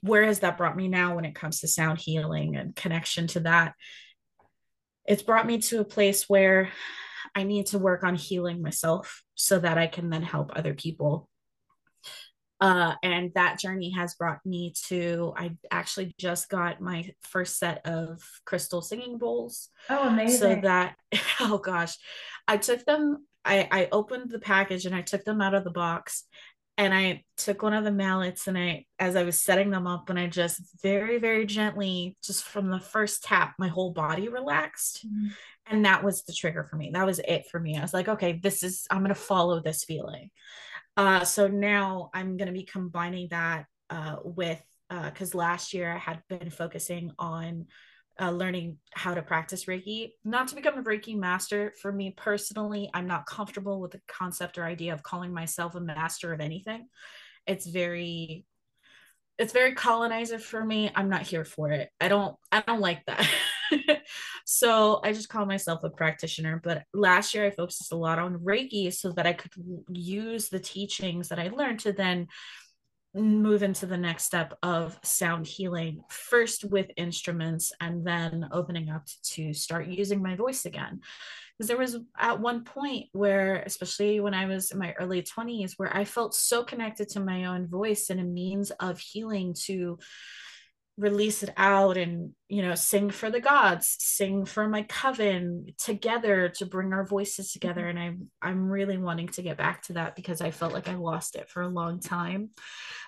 where has that brought me now when it comes to sound healing and connection to that? It's brought me to a place where i need to work on healing myself so that i can then help other people uh, and that journey has brought me to i actually just got my first set of crystal singing bowls. Oh amazing. so that *laughs* oh gosh. I took them i i opened the package and i took them out of the box and i took one of the mallets and i as i was setting them up and i just very very gently just from the first tap my whole body relaxed. Mm-hmm. and that was the trigger for me. That was it for me. I was like okay this is i'm going to follow this feeling uh, so now I'm going to be combining that uh, with, because uh, last year I had been focusing on uh, learning how to practice Reiki, not to become a Reiki master. For me personally, I'm not comfortable with the concept or idea of calling myself a master of anything. It's very it's very colonizer for me i'm not here for it i don't i don't like that *laughs* *laughs* so i just call myself a practitioner but last year i focused a lot on reiki so that i could use the teachings that i learned to then move into the next step of sound healing first with instruments and then opening up to start using my voice again. Because there was at one point where especially when i was in my early 20s where i felt so connected to my own voice and a means of healing to release it out and you know sing for the gods sing for my coven together to bring our voices together. And i'm i'm really wanting to get back to that because i felt like i lost it for a long time.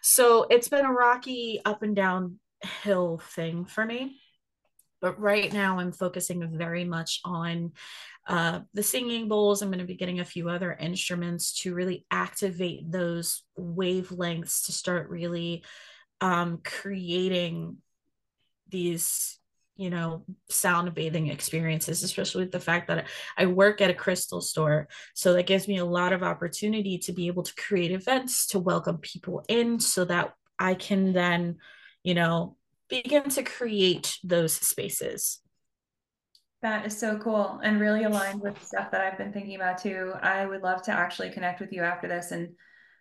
So it's been a rocky up and down hill thing for me. But right now i'm focusing very much on uh, the singing bowls. I'm going to be getting a few other instruments to really activate those wavelengths to start really um, creating these you know sound bathing experiences especially with the fact that i work at a crystal store so that gives me a lot of opportunity to be able to create events to welcome people in so that i can then you know begin to create those spaces that is so cool and really aligned with stuff that I've been thinking about too. I would love to actually connect with you after this and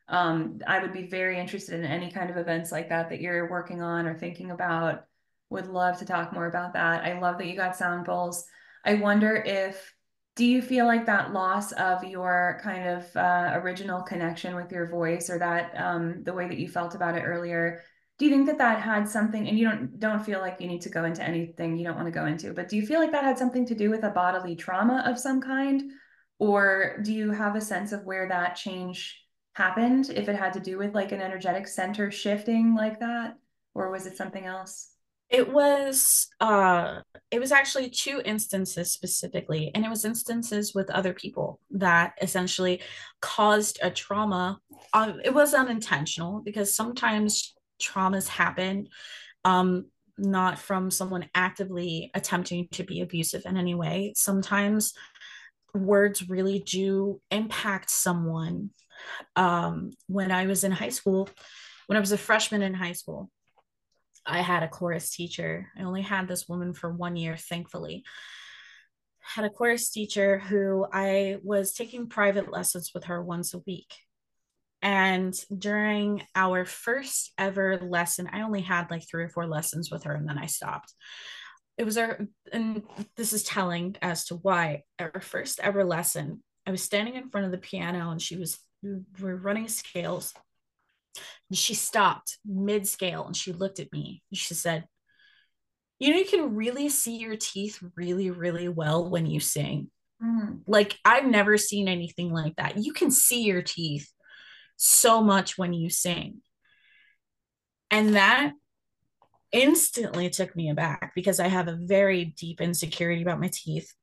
um, I would be very interested in any kind of events like that that you're working on or thinking about. Would love to talk more about that. I love that you got sound bowls. I wonder if do you feel like that loss of your kind of uh, original connection with your voice or that um, the way that you felt about it earlier do you think that that had something and you don't don't feel like you need to go into anything you don't want to go into but do you feel like that had something to do with a bodily trauma of some kind or do you have a sense of where that change happened if it had to do with like an energetic center shifting like that or was it something else? It was uh it was actually two instances specifically and it was instances with other people that essentially caused a trauma. Um, it was unintentional because sometimes traumas happen um not from someone actively attempting to be abusive in any way. Sometimes words really do impact someone um when i was in high school when i was a freshman in high school i had a chorus teacher. I only had this woman for one year thankfully. Had a chorus teacher who i was taking private lessons with her once a week. And during our first ever lesson, I only had like three or four lessons with her and then I stopped. It was our, and this is telling as to why. Our first ever lesson, I was standing in front of the piano and she was, were running scales. And she stopped mid scale and she looked at me and she said, You know, you can really see your teeth really, really well when you sing. Mm. Like, I've never seen anything like that. You can see your teeth so much when you sing. And that instantly took me aback because I have a very deep insecurity about my teeth,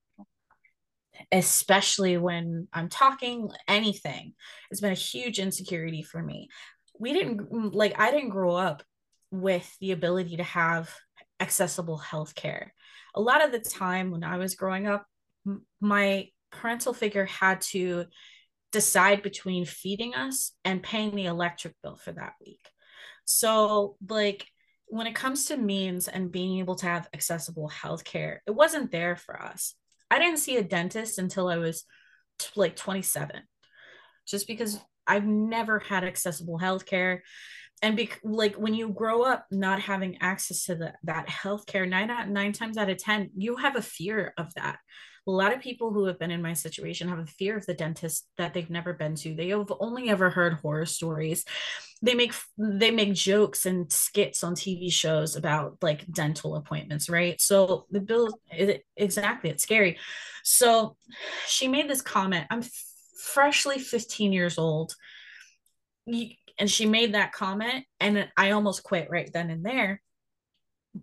especially when I'm talking anything. It's been a huge insecurity for me. We didn't like, I didn't grow up with the ability to have accessible health care. A lot of the time when I was growing up, my parental figure had to decide between feeding us and paying the electric bill for that week. So, like, when it comes to means and being able to have accessible healthcare, it wasn't there for us. I didn't see a dentist until I was t- like 27, just because I've never had accessible healthcare. And be- like when you grow up not having access to the, that healthcare, nine, out nine times out of 10, you have a fear of that. A lot of people who have been in my situation have a fear of the dentist that they've never been to. They have only ever heard horror stories they make they make jokes and skits on tv shows about like dental appointments right? So the bill it, exactly it's scary. So she made this comment i'm freshly 15 years old. And she made that comment and i almost quit right then and there.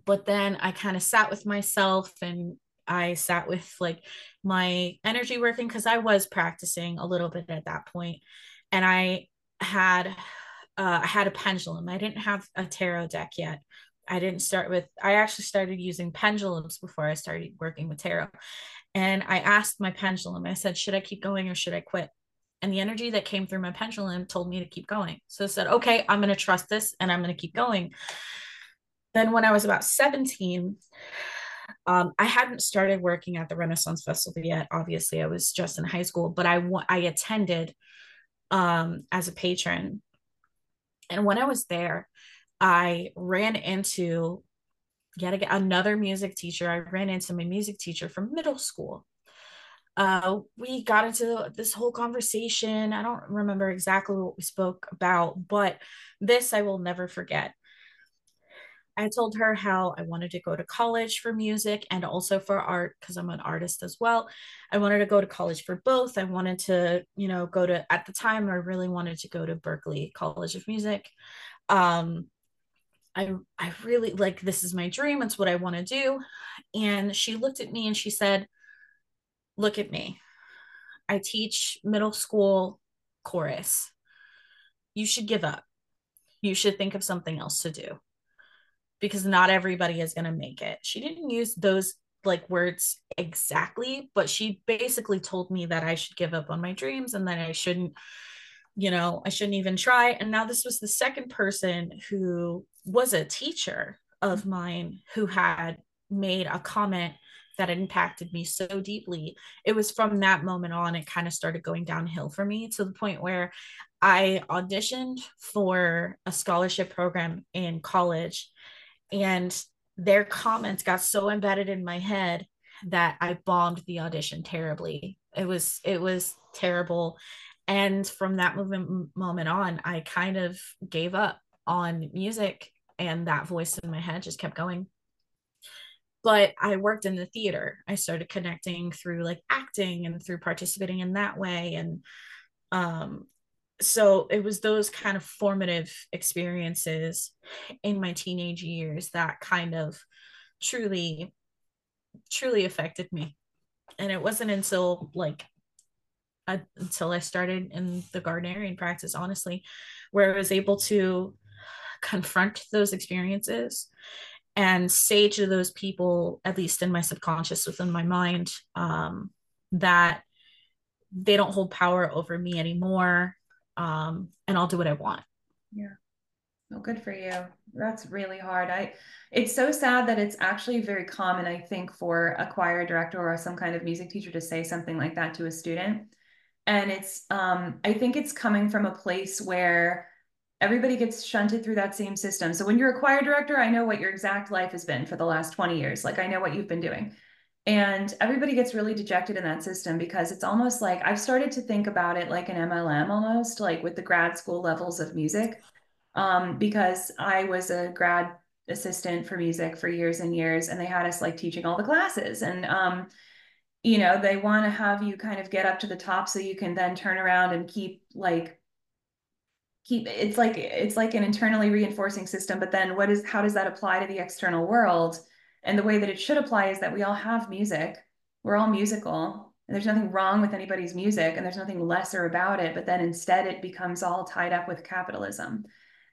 But then i kind of sat with myself and I sat with like my energy working because I was practicing a little bit at that point, and I had uh, I had a pendulum. I didn't have a tarot deck yet. I didn't start with. I actually started using pendulums before I started working with tarot, and I asked my pendulum. I said, "Should I keep going or should I quit?" And the energy that came through my pendulum told me to keep going. So I said, "Okay, I'm going to trust this, and I'm going to keep going." Then, when I was about 17, um, I hadn't started working at the Renaissance Festival yet. Obviously, I was just in high school, but I I attended um, as a patron, and when I was there, I ran into yet again another music teacher. I ran into my music teacher from middle school. Uh, we got into this whole conversation. I don't remember exactly what we spoke about, but this I will never forget. I told her how I wanted to go to college for music and also for art because I'm an artist as well. I wanted to go to college for both. I wanted to, you know, go to at the time I really wanted to go to Berklee College of Music. Um I I really like this is my dream. It's what I want to do. And she looked at me and she said, "Look at me. I teach middle school chorus. You should give up. You should think of something else to do." Because not everybody is going to make it. She didn't use those like words exactly, but she basically told me that I should give up on my dreams and that I shouldn't, you know, I shouldn't even try. And now this was the second person who was a teacher of mine who had made a comment that impacted me so deeply. It was from that moment on, it kind of started going downhill for me to the point where I auditioned for a scholarship program in college and their comments got so embedded in my head that I bombed the audition terribly. It was it was terrible. And from that moment moment on, I kind of gave up on music and that voice in my head just kept going. But I worked in the theater. I started connecting through like acting and through participating in that way and um so it was those kind of formative experiences in my teenage years that kind of truly truly affected me. And it wasn't until like I, until i started in the Gardnerian practice honestly where i was able to confront those experiences and say to those people at least in my subconscious within my mind um, that they don't hold power over me anymore um, and I'll do what I want. Yeah. Well, good for you. That's really hard. I it's so sad that it's actually very common, I think, for a choir director or some kind of music teacher to say something like that to a student. And it's um, I think it's coming from a place where everybody gets shunted through that same system. So when you're a choir director, I know what your exact life has been for the last 20 years. Like I know what you've been doing. And everybody gets really dejected in that system because it's almost like I've started to think about it like an MLM almost, like with the grad school levels of music. Um, because I was a grad assistant for music for years and years, and they had us like teaching all the classes. And, um, you know, they want to have you kind of get up to the top so you can then turn around and keep like keep it's like it's like an internally reinforcing system but then what is how does that apply to the external world and the way that it should apply is that we all have music. We're all musical. And there's nothing wrong with anybody's music and there's nothing lesser about it. But then instead, it becomes all tied up with capitalism.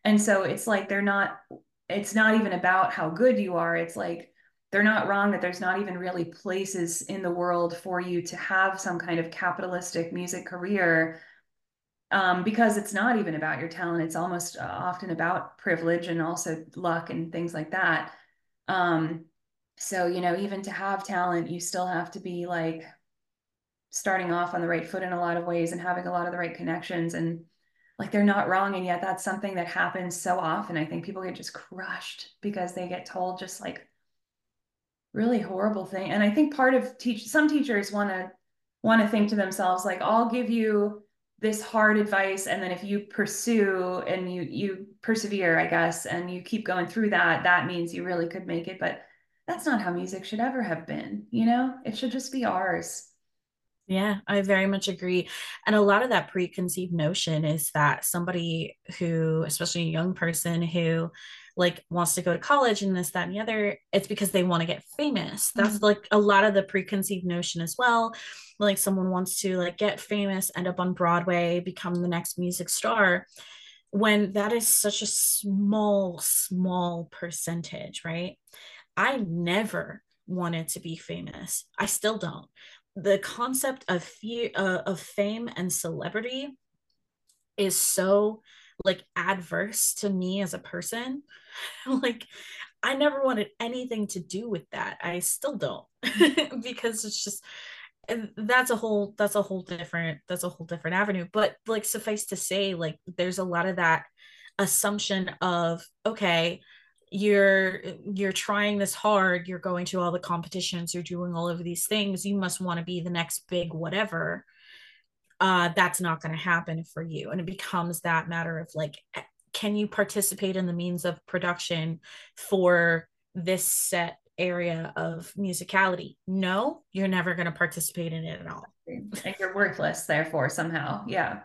And so it's like they're not, it's not even about how good you are. It's like they're not wrong that there's not even really places in the world for you to have some kind of capitalistic music career um, because it's not even about your talent. It's almost uh, often about privilege and also luck and things like that. Um, so you know even to have talent you still have to be like starting off on the right foot in a lot of ways and having a lot of the right connections and like they're not wrong and yet that's something that happens so often. I think people get just crushed because they get told just like really horrible thing and i think part of teach some teachers want to want to think to themselves like i'll give you this hard advice and then if you pursue and you you persevere i guess and you keep going through that that means you really could make it. But that's not how music should ever have been you know? It should just be ours. Yeah i very much agree. And a lot of that preconceived notion is that somebody who especially a young person who like wants to go to college and this that and the other it's because they want to get famous. That's mm-hmm. like a lot of the preconceived notion as well. Like someone wants to like get famous end up on broadway become the next music star when that is such a small small percentage right I never wanted to be famous. I still don't. The concept of fear uh, of fame and celebrity is so like adverse to me as a person. *laughs* like I never wanted anything to do with that. I still don't *laughs* because it's just that's a whole that's a whole different that's a whole different avenue but like suffice to say like there's a lot of that assumption of okay you're you're trying this hard you're going to all the competitions you're doing all of these things you must want to be the next big whatever uh that's not going to happen for you. And it becomes that matter of like eh, can you participate in the means of production for this set area of musicality? No you're never going to participate in it at all. And you're worthless therefore somehow. Yeah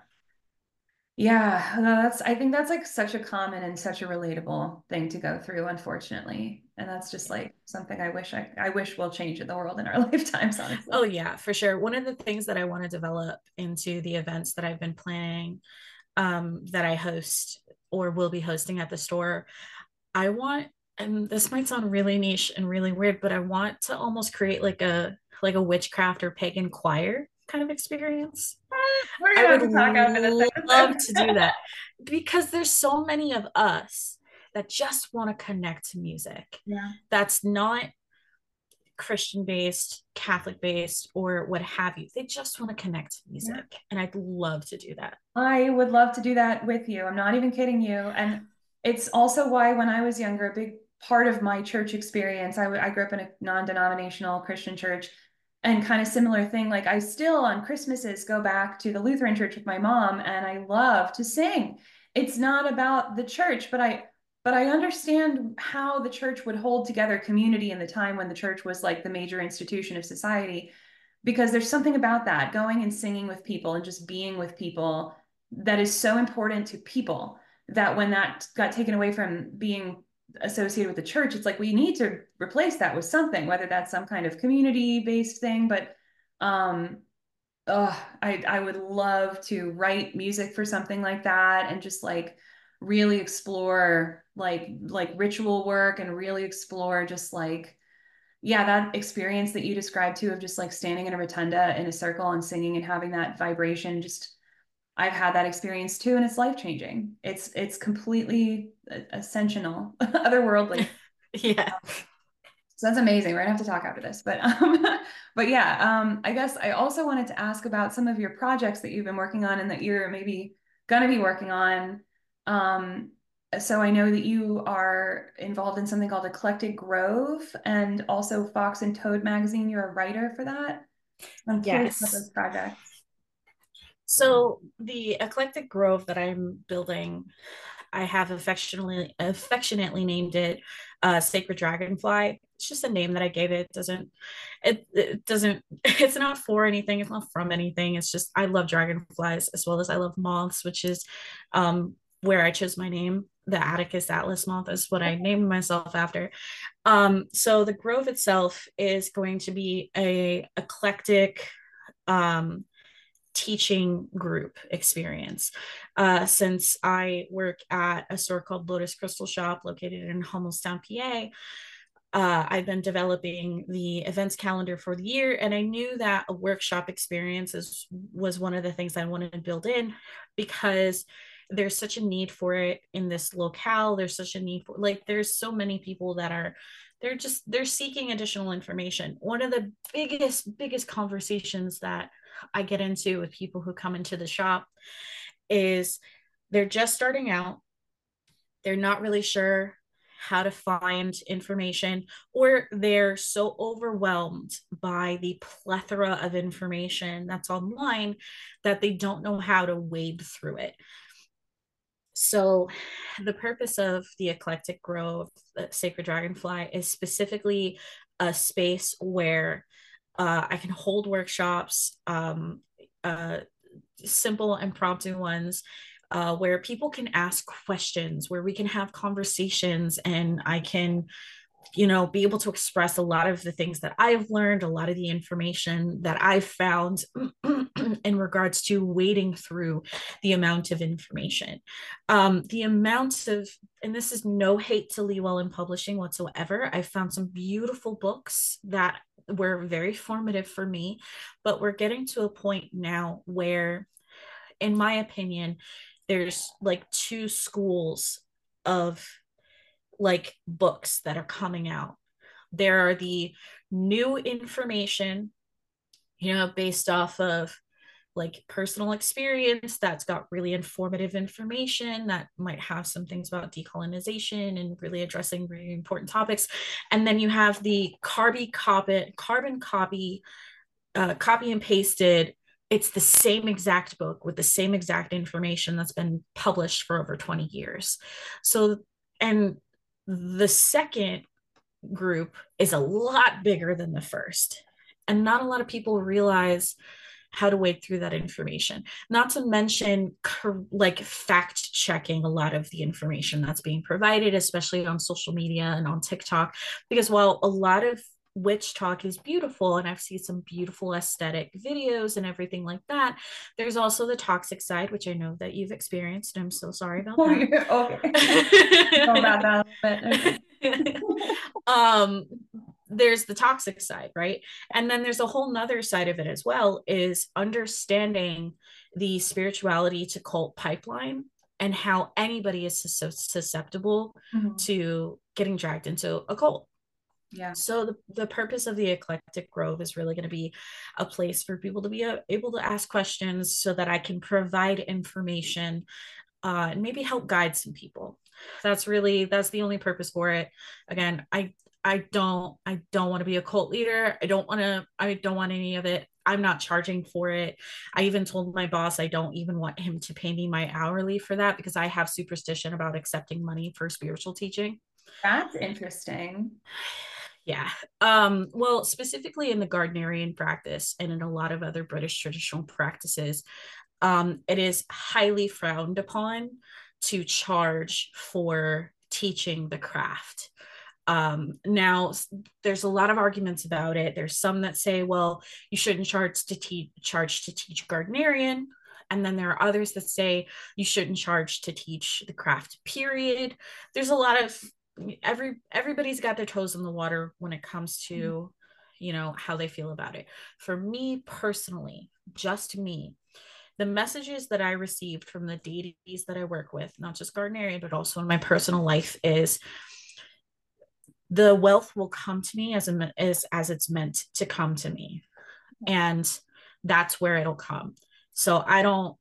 yeah, that's I think that's like such a common and such a relatable thing to go through, unfortunately. And that's just like something I wish I I wish will change in the world in our *laughs* lifetimes, honestly. Oh yeah, for sure. One of the things that I want to develop into the events that I've been planning um that I host or will be hosting at the store, I want and this might sound really niche and really weird, but I want to almost create like a like a witchcraft or pagan choir kind of experience. We're gonna I have would to talk after this. love to do that because there's so many of us that just want to connect to music. Yeah. That's not Christian based, Catholic based, or what have you. They just want to connect to music. Yeah. And I'd love to do that. I would love to do that with you. I'm not even kidding you. And it's also why when I was younger, a big part of my church experience, I, I grew up in a non-denominational Christian church and kind of similar thing. Like I still on Christmases go back to the Lutheran church with my mom and I love to sing. It's not about the church, but I but I understand how the church would hold together community in the time when the church was like the major institution of society because there's something about that going and singing with people and just being with people that is so important to people that when that got taken away from being associated with the church it's like we need to replace that with something whether that's some kind of community based thing but um oh i i would love to write music for something like that and just like really explore like like ritual work and really explore just like yeah that experience that you described too of just like standing in a rotunda in a circle and singing and having that vibration just I've had that experience too, and it's life changing. It's it's completely ascensional, *laughs* otherworldly. *laughs* yeah. So that's amazing. We're gonna have to talk after this, but um, *laughs* but yeah, um, I guess I also wanted to ask about some of your projects that you've been working on and that you're maybe gonna be working on. Um, so I know that you are involved in something called Eclectic Grove and also Fox and Toad magazine. You're a writer for that. I'm curious Yes. about those projects. So the eclectic grove that I'm building, I have affectionately affectionately named it uh, Sacred Dragonfly. It's just a name that I gave it. it doesn't it, it doesn't *laughs* it's not for anything. It's not from anything. It's just I love dragonflies as well as I love moths, which is um, where I chose my name. The Attacus Atlas moth is what I named myself after. Um, so the grove itself is going to be a eclectic um, teaching group experience uh, since I work at a store called Lotus Crystal Shop located in Hummelstown, PA. Uh, I've been developing the events calendar for the year, and I knew that a workshop experience is, was one of the things I wanted to build in because there's such a need for it in this locale. There's such a need for like there's so many people that are they're just they're seeking additional information. One of the biggest biggest conversations that I get into with people who come into the shop is they're just starting out. They're not really sure how to find information, or they're so overwhelmed by the plethora of information that's online that they don't know how to wade through it. So, the purpose of the Eclectic Grove, uh, Sacred Dragonfly, is specifically a space where uh, I can hold workshops, um, uh, simple impromptu ones, uh, where people can ask questions, where we can have conversations, and I can, you know, be able to express a lot of the things that I've learned, a lot of the information that I've found *clears throat* in regards to wading through the amount of information. Um, the amount of, and this is no hate to Llewellyn Publishing whatsoever. I found some beautiful books that were very formative for me, but we're getting to a point now where, in my opinion, there's like two schools of like books that are coming out. There are the new information, you know, based off of like personal experience that's got really informative information that might have some things about decolonization and really addressing really important topics. And then you have the carbon copy carbon copy uh, copy and pasted. It's the same exact book with the same exact information that's been published for over 20 years. So and the second group is a lot bigger than the first. And not a lot of people realize how to wade through that information. Not to mention like fact checking a lot of the information that's being provided especially on social media and on tiktok because while a lot of WitchTok is beautiful and I've seen some beautiful aesthetic videos and everything like that. There's also the toxic side, which I know that you've experienced. I'm so sorry about Oh, that. yeah, okay. *laughs* About that a little bit. um there's the toxic side right and then there's a whole nother side of it as well is understanding the spirituality to cult pipeline and how anybody is susceptible Mhm. to getting dragged into a cult Yeah. so the, the purpose of the eclectic grove is really going to be a place for people to be uh, able to ask questions so that i can provide information uh, and maybe help guide some people. That's really that's the only purpose for it. Again i i don't i don't want to be a cult leader. I don't want to i don't want any of it. I'm not charging for it. I even told my boss i don't even want him to pay me my hourly for that because i have superstition about accepting money for spiritual teaching. That's interesting. Yeah. Um well specifically in the gardnerian practice and in a lot of other british traditional practices um it is highly frowned upon to charge for teaching the craft. Um now there's a lot of arguments about it. There's some that say well you shouldn't charge to teach charge to teach gardnerian. And then there are others that say you shouldn't charge to teach the craft period. There's a lot of every everybody's got their toes in the water when it comes to mm-hmm. you know how they feel about it. For me personally just me the messages that i received from the deities that i work with not just gardnerian but also in my personal life is the wealth will come to me as a, as as it's meant to come to me. Mm-hmm. And that's where it'll come. So i don't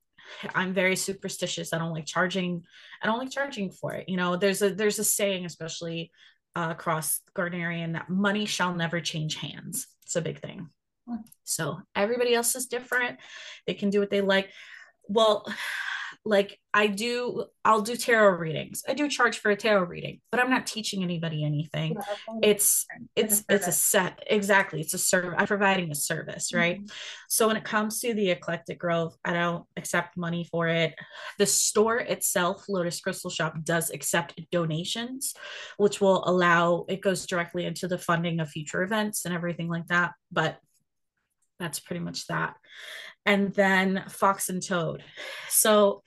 i'm very superstitious. I don't like charging i don't like charging for it. You know there's a there's a saying especially uh, across gardnerian that money shall never change hands. It's a big thing. So everybody else is different. They can do what they like. Well like i do i'll do tarot readings. I do charge for a tarot reading but i'm not teaching anybody anything. It's it's it's a set exactly. It's a service i'm providing a service right? Mhm. so when it comes to the eclectic grove i don't accept money for it. The store itself lotus crystal shop does accept donations which will allow it goes directly into the funding of future events and everything like that but that's pretty much that and then fox and toad. So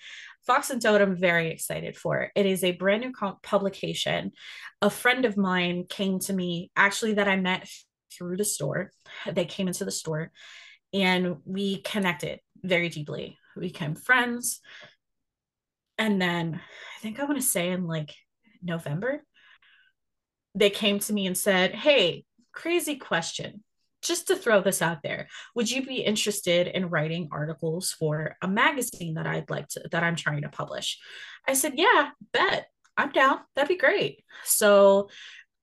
fox and toad i'm very excited for. It is a brand new publication. A friend of mine came to me actually that i met through the store. They came into the store and we connected very deeply. We became friends. And then i think i want to say in like november they came to me and said hey crazy question just to throw this out there would you be interested in writing articles for a magazine that i'd like to that i'm trying to publish? I said yeah bet. I'm down. That'd be great. So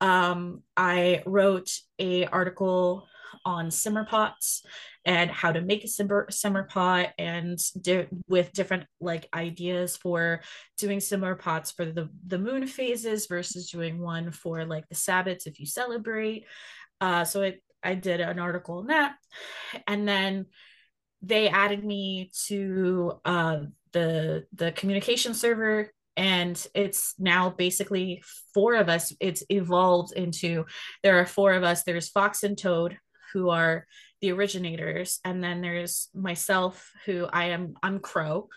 um, i wrote a article on simmer pots and how to make a simmer, simmer pot and di- with different like ideas for doing simmer pots for the the moon phases versus doing one for like the sabbats if you celebrate. Uh, so it I did an article on that. And then they added me to uh, the the communication server. And it's now basically four of us it's evolved into there are four of us. There's fox and toad who are the originators. And then there's myself who i am i'm crow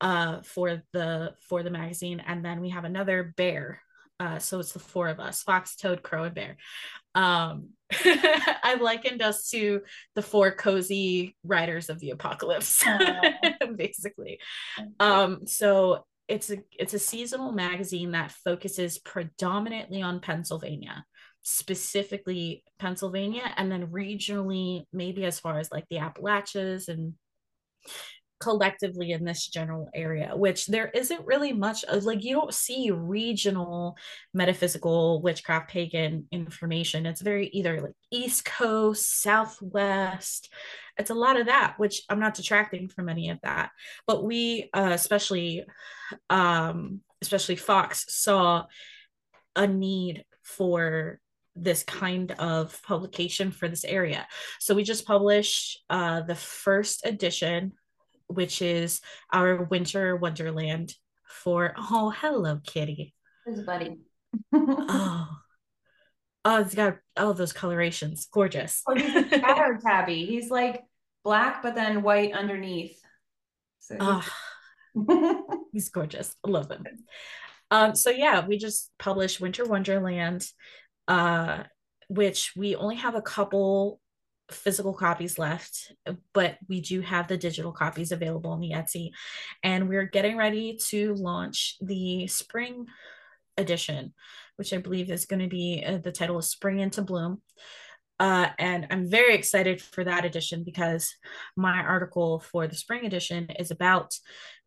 uh, for the for the magazine. And then we have another bear uh, so it's the four of us fox toad crow and bear um *laughs* i likened us to the four cozy riders of the apocalypse *laughs* basically. Um so it's a it's a seasonal magazine that focuses predominantly on pennsylvania specifically pennsylvania and then regionally maybe as far as like the appalachians and collectively in this general area which there isn't really much like you don't see regional metaphysical witchcraft pagan information. It's very either like east coast southwest. It's a lot of that which i'm not detracting from any of that. But we uh, especially um especially fox saw a need for this kind of publication for this area. So we just published uh, the first edition which is our winter wonderland for oh hello kitty a buddy. *laughs* oh Oh, it's got all those colorations. Gorgeous. Oh, he's a shadow tabby. He's like black, but then white underneath. So he's, *laughs* oh, he's gorgeous. I love him. Um, so yeah, we just published Winter Wonderland, uh, which we only have a couple physical copies left, but we do have the digital copies available on the Etsy. And we're getting ready to launch the spring edition, which I believe is going to be uh, the title is Spring into Bloom. Uh, and I'm very excited for that edition because my article for the spring edition is about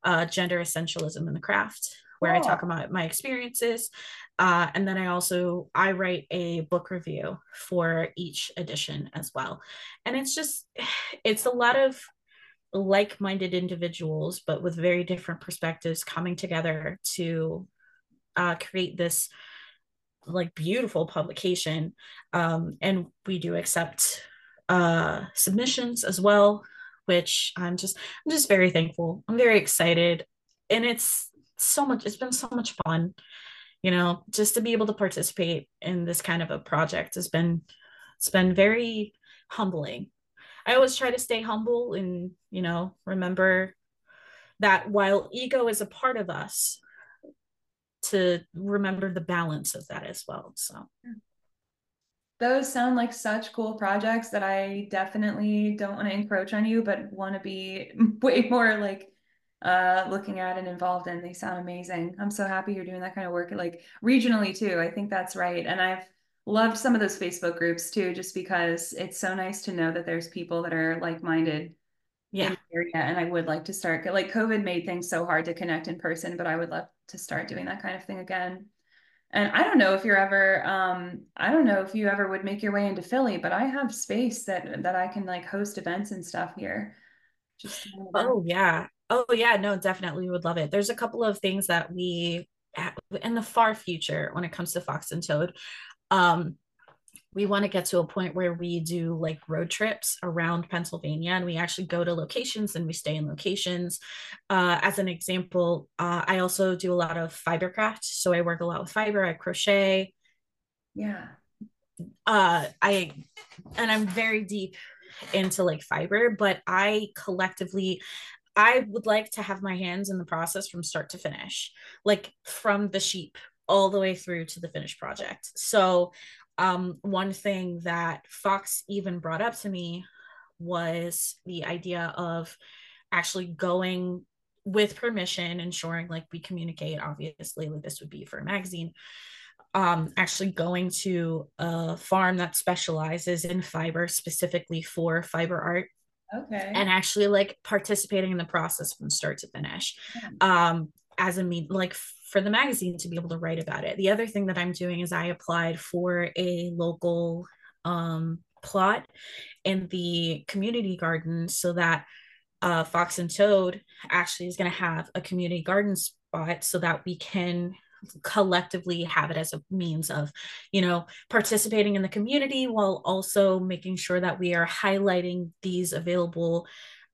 uh, gender essentialism in the craft, where I talk about my experiences uh, and then I also I write a book review for each edition as well, and it's just *sighs* it's a lot of like-minded individuals, but with very different perspectives coming together to uh, create this like beautiful publication. Um, and we do accept uh, submissions as well, which I'm just I'm just very thankful. I'm very excited, and it's so much. It's been so much fun you know just to be able to participate in this kind of a project has been it's been very humbling. I always try to stay humble and you know remember that while ego is a part of us to remember the balance of that as well so. Those sound like such cool projects that i definitely don't want to encroach on you but want to be *laughs* way more like uh, looking at and involved in. They sound amazing. I'm so happy you're doing that kind of work, like regionally too. I think that's right. And I've loved some of those Facebook groups too, just because it's so nice to know that there's people that are like minded. Yeah. area. And I would like to start, like, COVID made things so hard to connect in person, but I would love to start doing that kind of thing again. And I don't know if you're ever, um, I don't know if you ever would make your way into Philly, but I have space that that I can like host events and stuff here. Just oh yeah, Oh yeah, no, definitely would love it. There's a couple of things that we in the far future when it comes to Fox and Toad. Um, we want to get to a point where we do like road trips around Pennsylvania and we actually go to locations and we stay in locations. Uh, as an example, uh, I also do a lot of fiber craft. So I work a lot with fiber, I crochet. Yeah. Uh, I, and I'm very deep into like fiber, but I collectively I would like to have my hands in the process from start to finish, like from the sheep all the way through to the finished project. So, um, one thing that Fox even brought up to me was the idea of actually going with permission, ensuring like we communicate, obviously, like this would be for a magazine. Um, actually going to a farm that specializes in fiber specifically for fiber art okay. and actually like participating in the process from start to finish. Yeah. um as a mean like for the magazine to be able to write about it. The other thing that i'm doing is i applied for a local um plot in the community garden so that uh, Fox and Toad actually is going to have a community garden spot so that we can collectively have it as a means of you know participating in the community while also making sure that we are highlighting these available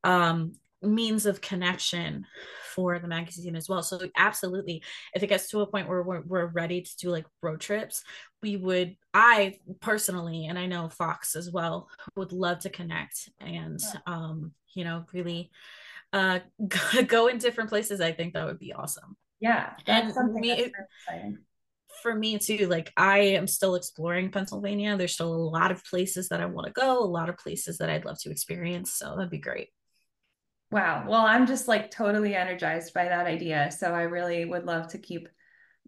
um, means of connection for the magazine as well. So absolutely if it gets to a point where we're, we're ready to do like road trips we would i personally and i know fox as well would love to connect and um you know really uh *laughs* go in different places. I think that would be awesome yeah and me for me too like i am still exploring pennsylvania. There's still a lot of places that i want to go a lot of places that i'd love to experience so that'd be great. Wow well i'm just like totally energized by that idea so i really would love to keep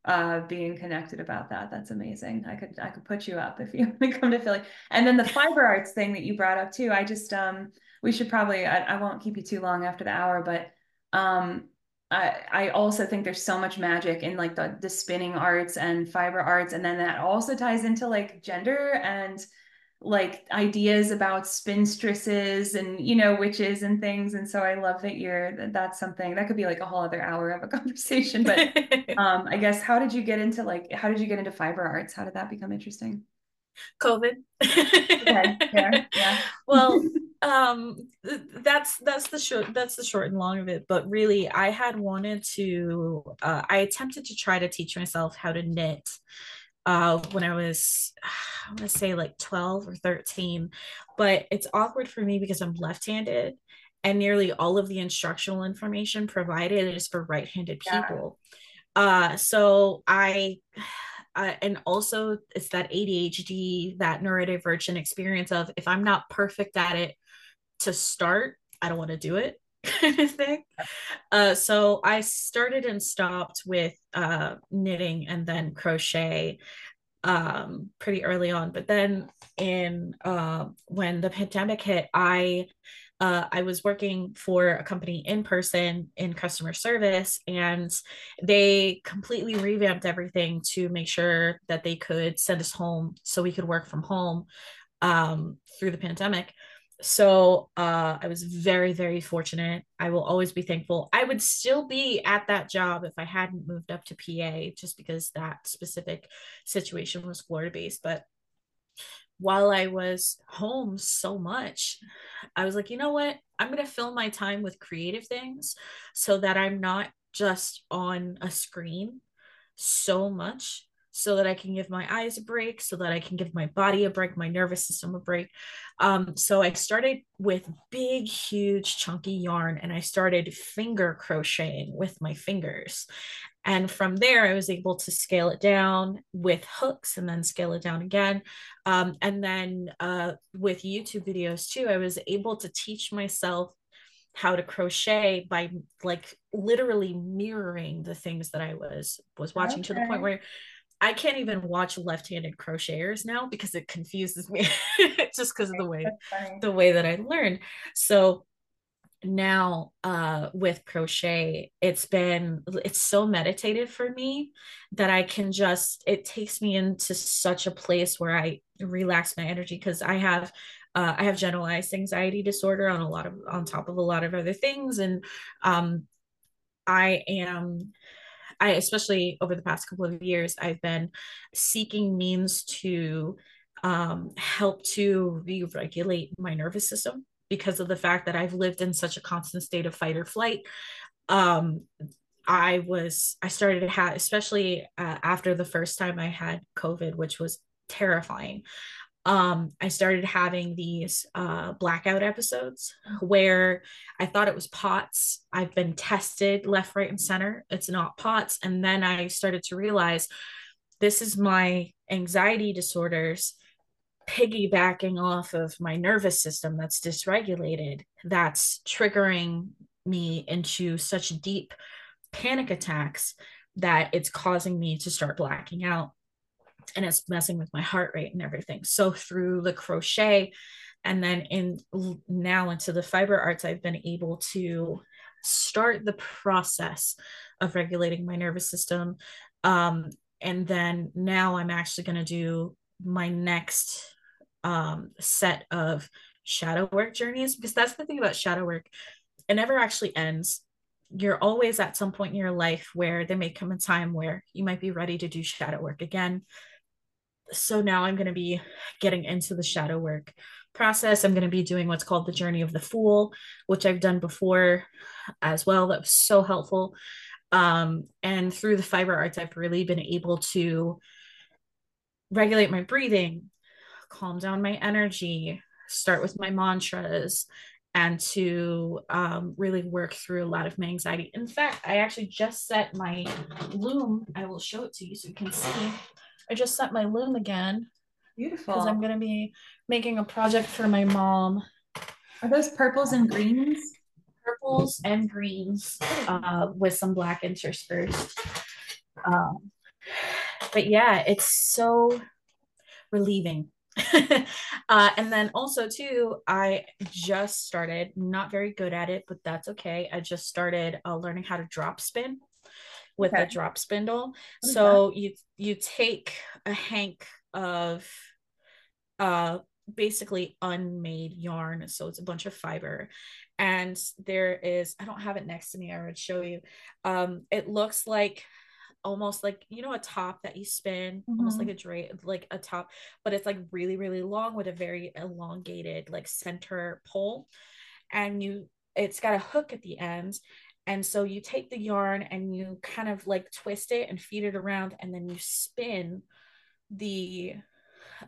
uh being connected about that. That's amazing. I could i could put you up if you want *laughs* to come to philly. And then the fiber arts thing that you brought up too i just um we should probably I, I won't keep you too long after the hour but um I, I also think there's so much magic in like the, the spinning arts and fiber arts. And then that also ties into like gender and like ideas about spinstresses and you know witches and things and so i love that you're that that's something that could be like a whole other hour of a *laughs* conversation but *laughs* um i guess how did you get into like how did you get into fiber arts how did that become interesting covid okay, yeah, yeah. *laughs* well um that's that's the short that's the short and long of it but really i had wanted to uh, i attempted to try to teach myself how to knit uh, when I was, *sighs* I want to say like 12 or 13. But it's awkward for me because I'm left handed and nearly all of the instructional information provided is for right handed people. Yeah. Uh, so I, *sighs* uh, and also it's that ADHD, that neurodivergent experience of if I'm not perfect at it to start, I don't want to do it *laughs* kind of thing. Uh, so I started and stopped with uh, knitting and then crochet um, pretty early on. But then in uh, when the pandemic hit, I uh, I was working for a company in person in customer service, and they completely revamped everything to make sure that they could send us home so we could work from home um, through the pandemic. So uh, I was very, very fortunate. I will always be thankful. I would still be at that job if I hadn't moved up to PA, just because that specific situation was Florida based. But while I was home so much, I was like, you know what? I'm going to fill my time with creative things so that I'm not just on a screen so much so that I can give my eyes a break, so that I can give my body a break, my nervous system a break. Um, so I started with big, huge, chunky yarn and I started finger crocheting with my fingers. And from there, I was able to scale it down with hooks and then scale it down again. Um, and then uh, with YouTube videos too, I was able to teach myself how to crochet by like literally mirroring the things that I was was watching okay. to the point where I can't even watch left-handed crocheters now because it confuses me *laughs* just because of the way the way that I learned. So now uh with crochet it's been it's so meditative for me that i can just it takes me into such a place where i relax my energy because i have uh, i have generalized anxiety disorder on a lot of on top of a lot of other things and um i am I especially over the past couple of years, I've been seeking means to um, help to re-regulate my nervous system because of the fact that I've lived in such a constant state of fight or flight. Um, I was I started to have, especially uh, after the first time I had COVID, which was terrifying um, I started having these uh, blackout episodes where I thought it was POTS. I've been tested left, right, and center. It's not POTS. And then I started to realize this is my anxiety disorders piggybacking off of my nervous system that's dysregulated, that's triggering me into such deep panic attacks that it's causing me to start blacking out and it's messing with my heart rate and everything. So through the crochet and then in now into the fiber arts, I've been able to start the process of regulating my nervous system. Um, and then now I'm actually going to do my next um, set of shadow work journeys because that's the thing about shadow work. It never actually ends. You're always at some point in your life where there may come a time where you might be ready to do shadow work again so now I'm going to be getting into the shadow work process. I'm going to be doing what's called the journey of the fool, which I've done before as well. That was so helpful. Um, and through the fiber arts, I've really been able to regulate my breathing, calm down my energy, start with my mantras, and to um, really work through a lot of my anxiety. In fact, I actually just set my loom. I will show it to you so you can see. I just set my loom again. Beautiful. Because I'm going to be making a project for my mom. Are those purples and greens? Purples and greens uh, with some black interspersed. Um, but yeah, it's so relieving. *laughs* uh, and then also too, I just started, not very good at it, but that's okay. I just started uh, learning how to drop spin with okay. a drop spindle. So that? you you take a hank of uh basically unmade yarn so it's a bunch of fiber and there is i don't have it next to me i would show you um it looks like almost like you know a top that you spin mm-hmm. almost like mm-hmm. a drape like a top but it's like really really long with a very elongated like center pole and you it's got a hook at the end and so you take the yarn and you kind of like twist it and feed it around, and then you spin the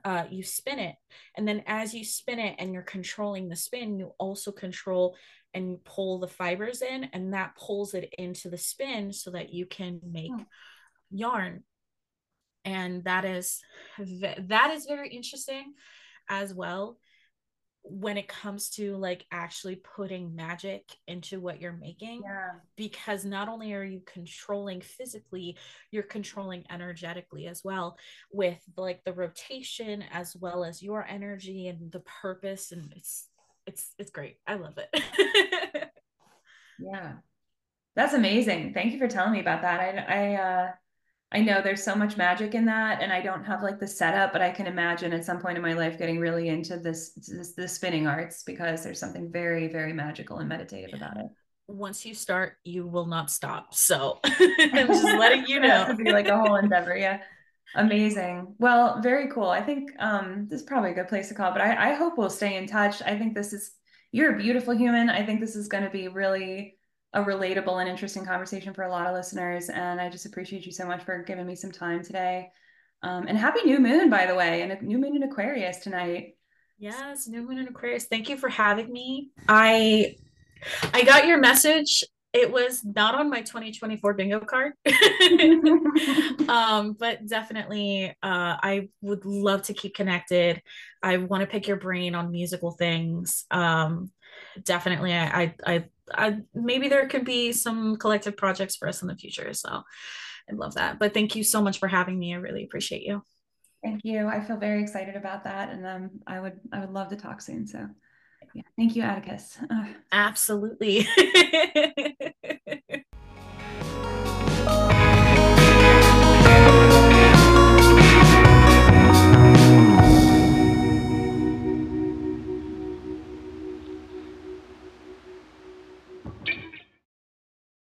uh, you spin it. And then as you spin it and you're controlling the spin you also control and you pull the fibers in and that pulls it into the spin so that you can make oh. yarn. And that is that is very interesting as well when it comes to like actually putting magic into what you're making yeah. because not only are you controlling physically you're controlling energetically as well with like the rotation as well as your energy and the purpose and it's it's it's great. I love it. *laughs* Yeah. That's amazing. Thank you for telling me about that. I i uh I know there's so much magic in that, and I don't have like the setup, but I can imagine at some point in my life getting really into this this, this spinning arts because there's something very very magical and meditative about it. Once you start, you will not stop. So *laughs* I'm just letting *laughs* you know. to be like a whole endeavor, yeah. Amazing. Well, very cool. I think um, this is probably a good place to call, but I, I hope we'll stay in touch. I think this is you're a beautiful human. I think this is going to be really a relatable and interesting conversation for a lot of listeners. And I just appreciate you so much for giving me some time today. Um, and happy new moon, by the way, and a new moon in Aquarius tonight. Yes, new moon in Aquarius. Thank you for having me. I I got your message. It was not on my 2024 bingo card. *laughs* um, but definitely uh, I would love to keep connected. I want to pick your brain on musical things. Um, definitely I, I, I I, maybe there could be some collective projects for us in the future. So I love that. But thank you so much for having me. I really appreciate you. Thank you. I feel very excited about that, and um, I would I would love to talk soon. So, yeah, thank you, Attacus. *laughs* Absolutely. *laughs*